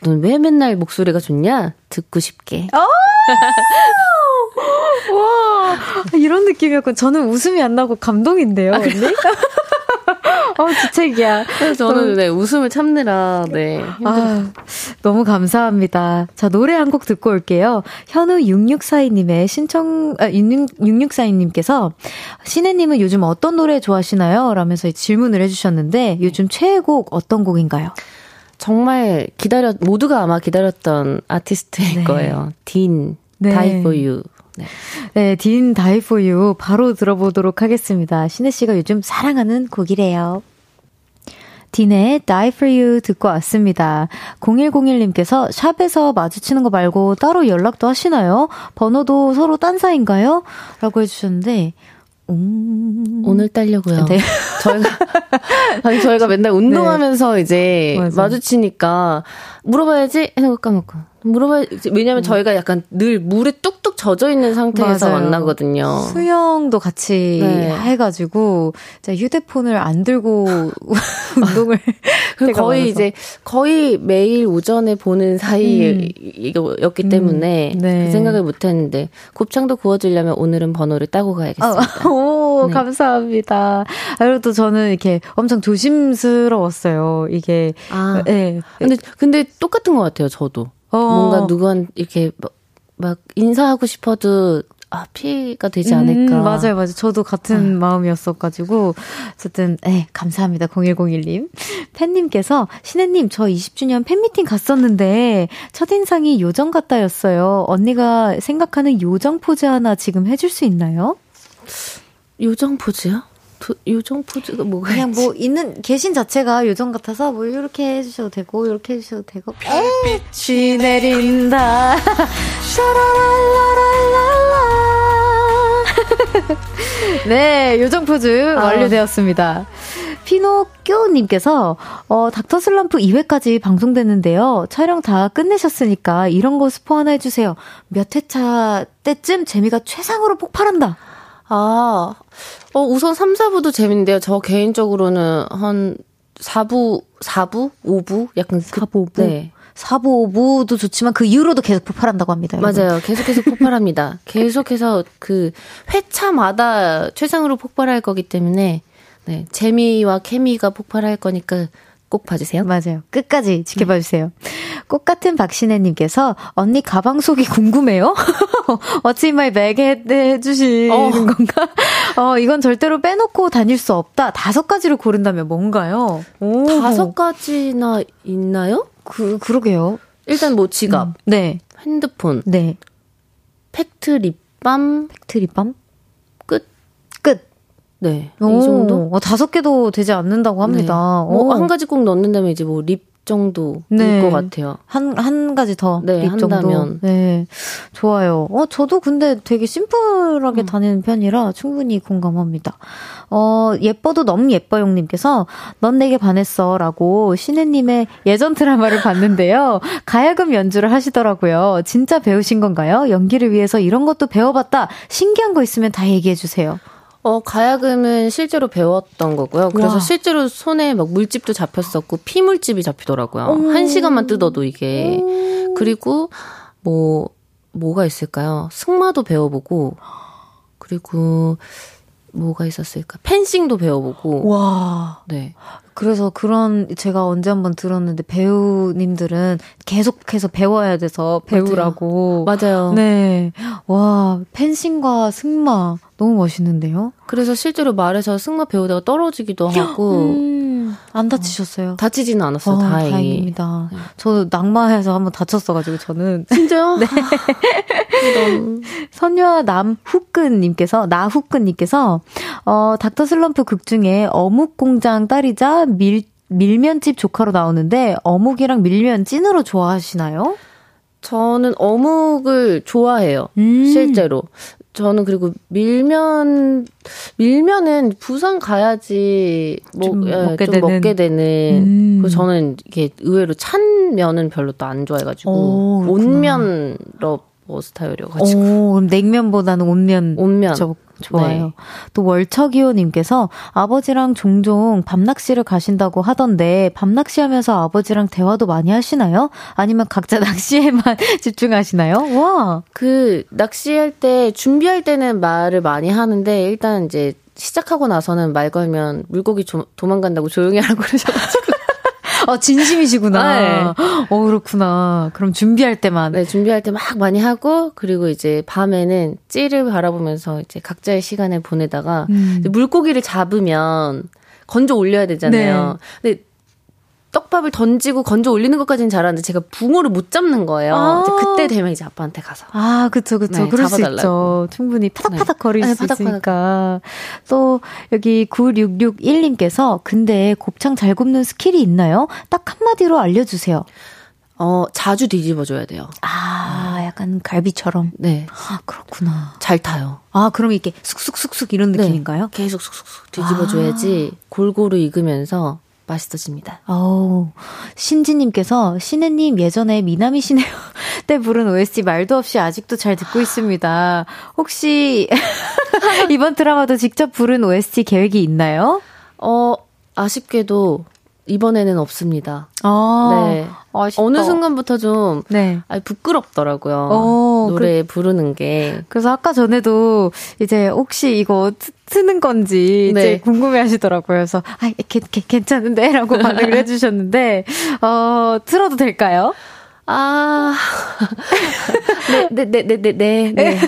넌 왜 맨날 목소리가 좋냐? 듣고 싶게. 어! 와, 이런 느낌이었고, 저는 웃음이 안 나고 감동인데요, 아, 언니? <laughs> 어, 주책이야. 저는 네, 웃음을 참느라, 네. 아, 너무 감사합니다. 자, 노래 한 곡 듣고 올게요. 현우 6642님의 신청, 아, 6642님께서 신혜님은 요즘 어떤 노래 좋아하시나요? 라면서 질문을 해주셨는데, 요즘 최애곡 어떤 곡인가요? 정말 기다렸, 모두가 아마 기다렸던 아티스트일 네. 거예요. 딘, 네. Die for You. 네. 네, 딘 다이 포유 바로 들어보도록 하겠습니다. 신혜 씨가 요즘 사랑하는 곡이래요. 딘의 Die for You 듣고 왔습니다. 0101님께서 샵에서 마주치는 거 말고 따로 연락도 하시나요? 번호도 서로 딴 사이인가요? 라고 해주셨는데, 음... 오늘 따려고요. 네. 저희가 아니 저희가 맨날 운동하면서 네. 이제 맞아. 마주치니까 물어봐야지 해놓고 까먹고 물어봐야 왜냐면 음. 저희가 약간 늘 물에 뚝뚝 젖어 있는 상태에서 맞아요. 만나거든요. 수영도 같이 네. 해가지고 휴대폰을 안 들고 <laughs> 운동을 <laughs> 거의 많아서. 이제 거의 매일 오전에 보는 사이였기 음. 때문에 음. 네. 그 생각을 못했는데 곱창도 구워주려면 오늘은 번호를 따고 가야겠습니다. 어, <laughs> 오 네. 감사합니다. 그리고 또 저는 이렇게 엄청 조심스러웠어요. 이게 아 네. 근데 근데 똑같은 것 같아요. 저도. 어. 뭔가 누구한 이렇게 막, 막 인사하고 싶어도 아, 피해가 되지 음, 않을까. 음, 맞아요, 맞아요. 저도 같은 어. 마음이었어가지고. 어쨌든, 에 감사합니다. 0101님. 팬님께서, 신혜님, 저 20주년 팬미팅 갔었는데, 첫인상이 요정 같다였어요. 언니가 생각하는 요정 포즈 하나 지금 해줄 수 있나요? 요정 포즈요? 요정 포즈가 뭐가 그냥 있지? 뭐 있는 계신 자체가 요정 같아서 뭐 이렇게 해주셔도 되고 이렇게 해주셔도 되고 빛이 내린다 <laughs> <laughs> 네 요정 포즈 아. 완료되었습니다. 피노끼오님께서 어, 닥터 슬럼프 2회까지 방송됐는데요. 촬영 다 끝내셨으니까 이런 거 스포 하나 해주세요. 몇 회차 때쯤 재미가 최상으로 폭발한다. 아, 어, 우선 3, 4부도 재밌는데요. 저 개인적으로는 한 4부, 4부? 5부? 약간 4부, 그, 5부? 네. 4부, 5부도 좋지만 그 이후로도 계속 폭발한다고 합니다. 여러분. 맞아요. 계속해서 <laughs> 폭발합니다. 계속해서 그 회차마다 최상으로 폭발할 거기 때문에 네, 재미와 케미가 폭발할 거니까 꼭 봐주세요. 맞아요. 끝까지 지켜봐 주세요. 네. 꽃 같은 박신혜님께서 언니 가방 속이 궁금해요? <laughs> What's in my bag 해주시는 어. 건가? <laughs> 어, 이건 절대로 빼놓고 다닐 수 없다. 다섯 가지를 고른다면 뭔가요? 오. 다섯 가지나 있나요? 그, 그러게요. 일단 뭐 지갑. 음, 네. 핸드폰. 네. 팩트 립밤. 팩트 립밤? 네. 오, 이 정도? 어, 다섯 개도 되지 않는다고 합니다. 네. 뭐한 가지 꼭 넣는다면 이제 뭐 립 정도일 네. 것 같아요. 한, 한 가지 더. 네, 한다면. 네. 좋아요. 어, 저도 근데 되게 심플하게 음. 다니는 편이라 충분히 공감합니다. 어, 예뻐도 너무 예뻐용님께서 넌 내게 반했어 라고 신혜님의 예전 드라마를 봤는데요. <laughs> 가야금 연주를 하시더라고요. 진짜 배우신 건가요? 연기를 위해서 이런 것도 배워봤다. 신기한 거 있으면 다 얘기해주세요. 어, 가야금은 실제로 배웠던 거고요. 그래서 와. 실제로 손에 막 물집도 잡혔었고, 피물집이 잡히더라고요. 오. 한 시간만 뜯어도 이게. 오. 그리고, 뭐, 뭐가 있을까요? 승마도 배워보고, 그리고, 뭐가 있었을까? 펜싱도 배워보고. 와. 네. 그래서 그런 제가 언제 한번 들었는데 배우님들은 계속해서 배워야 돼서 배우라고. 맞아요. 네. 와, 펜싱과 승마 너무 멋있는데요? 그래서 실제로 말해서 승마 배우다가 떨어지기도 하고. 음, 안 다치셨어요? 다치지는 않았어요. 어, 다행히. 다행입니다. 네. 저도 낙마해서 한번 다쳤어가지고 저는. 진짜요? <laughs> 네. 선녀 남후끈님께서, 나후끈님께서, 어, 닥터 슬럼프 극 중에 어묵 공장 딸이자 밀, 밀면집 조카로 나오는데, 어묵이랑 밀면 찐으로 좋아하시나요? 저는 어묵을 좋아해요. 음. 실제로. 저는 그리고 밀면 밀면은 부산 가야지 뭐, 좀, 예, 먹게, 좀 되는. 먹게 되는. 음. 그래서 저는 이게 의외로 찬 면은 별로 또 안 좋아해가지고 오, 온면로 뭐 스타일이어가지고. 오, 그럼 냉면보다는 온면. 온면. 저 좋아요. 네. 또 월척이호님께서 아버지랑 종종 밤낚시를 가신다고 하던데 밤낚시하면서 아버지랑 대화도 많이 하시나요? 아니면 각자 <laughs> 낚시에만 <laughs> 집중하시나요? 와. 그 낚시할 때 준비할 때는 말을 많이 하는데 일단 이제 시작하고 나서는 말 걸면 물고기 조, 도망간다고 조용히 하라고 <laughs> 그러셔가지고. 어, 진심이시구나. 네. 어, 그렇구나. 그럼 준비할 때만. 네, 준비할 때 막 많이 하고, 그리고 이제 밤에는 찌를 바라보면서 이제 각자의 시간을 보내다가, 음. 물고기를 잡으면 건져 올려야 되잖아요. 네. 근데 떡밥을 던지고 건져 올리는 것까지는 잘하는데 제가 붕어를 못 잡는 거예요. 아~ 그때 되면 이제 아빠한테 가서. 아, 그쵸, 그쵸. 네, 그럴 잡아달라고. 수 있죠. 충분히 파닥파닥 네. 거릴 네, 수 파닥파닥. 있으니까. 또, 여기 9661님께서, 근데 곱창 잘 굽는 스킬이 있나요? 딱 한마디로 알려주세요. 어, 자주 뒤집어줘야 돼요. 아, 약간 갈비처럼. 네. 아, 그렇구나. 잘 타요. 아, 그럼 이게 쑥쑥쑥쑥 이런 네. 느낌인가요? 계속 쑥쑥쑥 뒤집어줘야지 아. 골고루 익으면서 맛있어집니다. 어 신지님께서 신혜님 예전에 미나미 시네요 <laughs> 때 부른 OST 말도 없이 아직도 잘 듣고 있습니다. 혹시 <laughs> 이번 드라마도 직접 부른 OST 계획이 있나요? 어, 아쉽게도 이번에는 없습니다. 아, 네. 아쉽다. 어느 순간부터 좀 네. 아니, 부끄럽더라고요. 어, 노래 그, 부르는 게. 그래서 아까 전에도 이제 혹시 이거 트 는 건지 네. 이제 궁금해 하시더라고요. 그래서 아, 개, 개, 괜찮은데 라고 <laughs> 반응을 해 주셨는데 어, 틀어도 될까요? 아, 네, 네, 네, 네, 네, 네.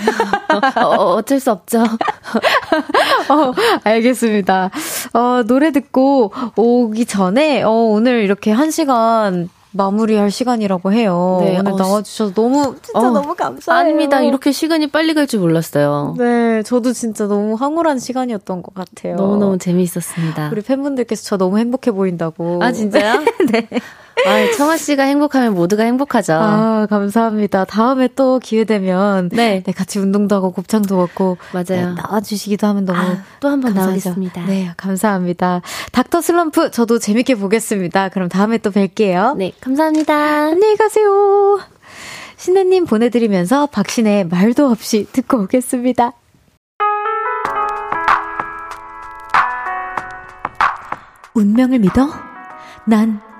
어, 어, 어쩔 수 없죠. <laughs> 어, 알겠습니다. 어, 노래 듣고 오기 전에, 어, 오늘 이렇게 한 시간 마무리할 시간이라고 해요. 네, 오늘 어, 나와주셔서 너무 진짜 어, 너무 감사해요. 아닙니다. 이렇게 시간이 빨리 갈 줄 몰랐어요. 네, 저도 진짜 너무 황홀한 시간이었던 것 같아요. 너무 너무 재미있었습니다. 우리 팬분들께서 저 너무 행복해 보인다고. 아 진짜요? <laughs> 네. 아, 청아 씨가 행복하면 모두가 행복하죠. 아, 감사합니다. 다음에 또 기회 되면 네, 네 같이 운동도 하고 곱창도 먹고 맞아요. 네, 나와 주시기도 하면 너무 아, 또한 번 나오겠습니다. 네, 감사합니다. 닥터 슬럼프 저도 재밌게 보겠습니다. 그럼 다음에 또 뵐게요. 네, 감사합니다. 안녕히 가세요. 신혜님 보내드리면서 박신의 말도 없이 듣고 오겠습니다. 운명을 믿어? 난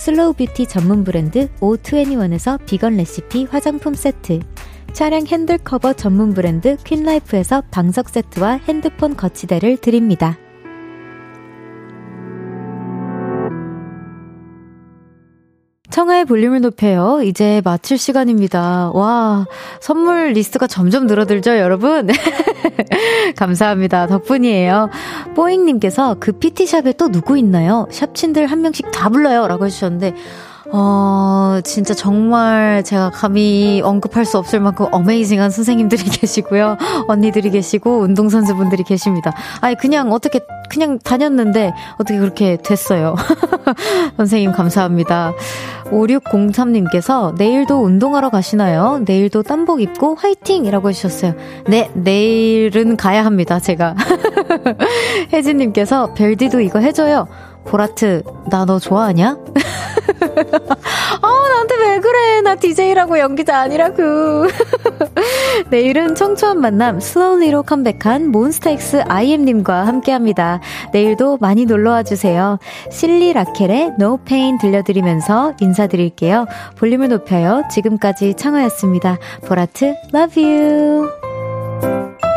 슬로우 뷰티 전문 브랜드 O21에서 비건 레시피 화장품 세트, 차량 핸들 커버 전문 브랜드 퀸라이프에서 방석 세트와 핸드폰 거치대를 드립니다. 청하의 볼륨을 높여요. 이제 마칠 시간입니다. 와, 선물 리스트가 점점 늘어들죠, 여러분? <laughs> 감사합니다. 덕분이에요. 뽀잉님께서 그 PT샵에 또 누구 있나요? 샵친들 한 명씩 다 불러요. 라고 해주셨는데, 어, 진짜 정말 제가 감히 언급할 수 없을 만큼 어메이징한 선생님들이 <laughs> 계시고요. 언니들이 계시고, 운동선수분들이 계십니다. 아니, 그냥 어떻게, 그냥 다녔는데, 어떻게 그렇게 됐어요. <laughs> 선생님, 감사합니다. 5603님께서 내일도 운동하러 가시나요? 내일도 땀복 입고 화이팅! 이라고 해주셨어요. 네, 내일은 가야 합니다, 제가. <laughs> 혜진님께서 별디도 이거 해줘요. 보라트, 나 너 좋아하냐? 아, <laughs> 나한테 왜 그래? 나 DJ라고 연기자 아니라고. <laughs> 내일은 청초한 만남 슬로우리로 컴백한 몬스타엑스 IM님과 함께 합니다. 내일도 많이 놀러와 주세요. 실리 라켈의 No Pain 들려드리면서 인사드릴게요. 볼륨을 높여요. 지금까지 창화였습니다. 보라트, love you.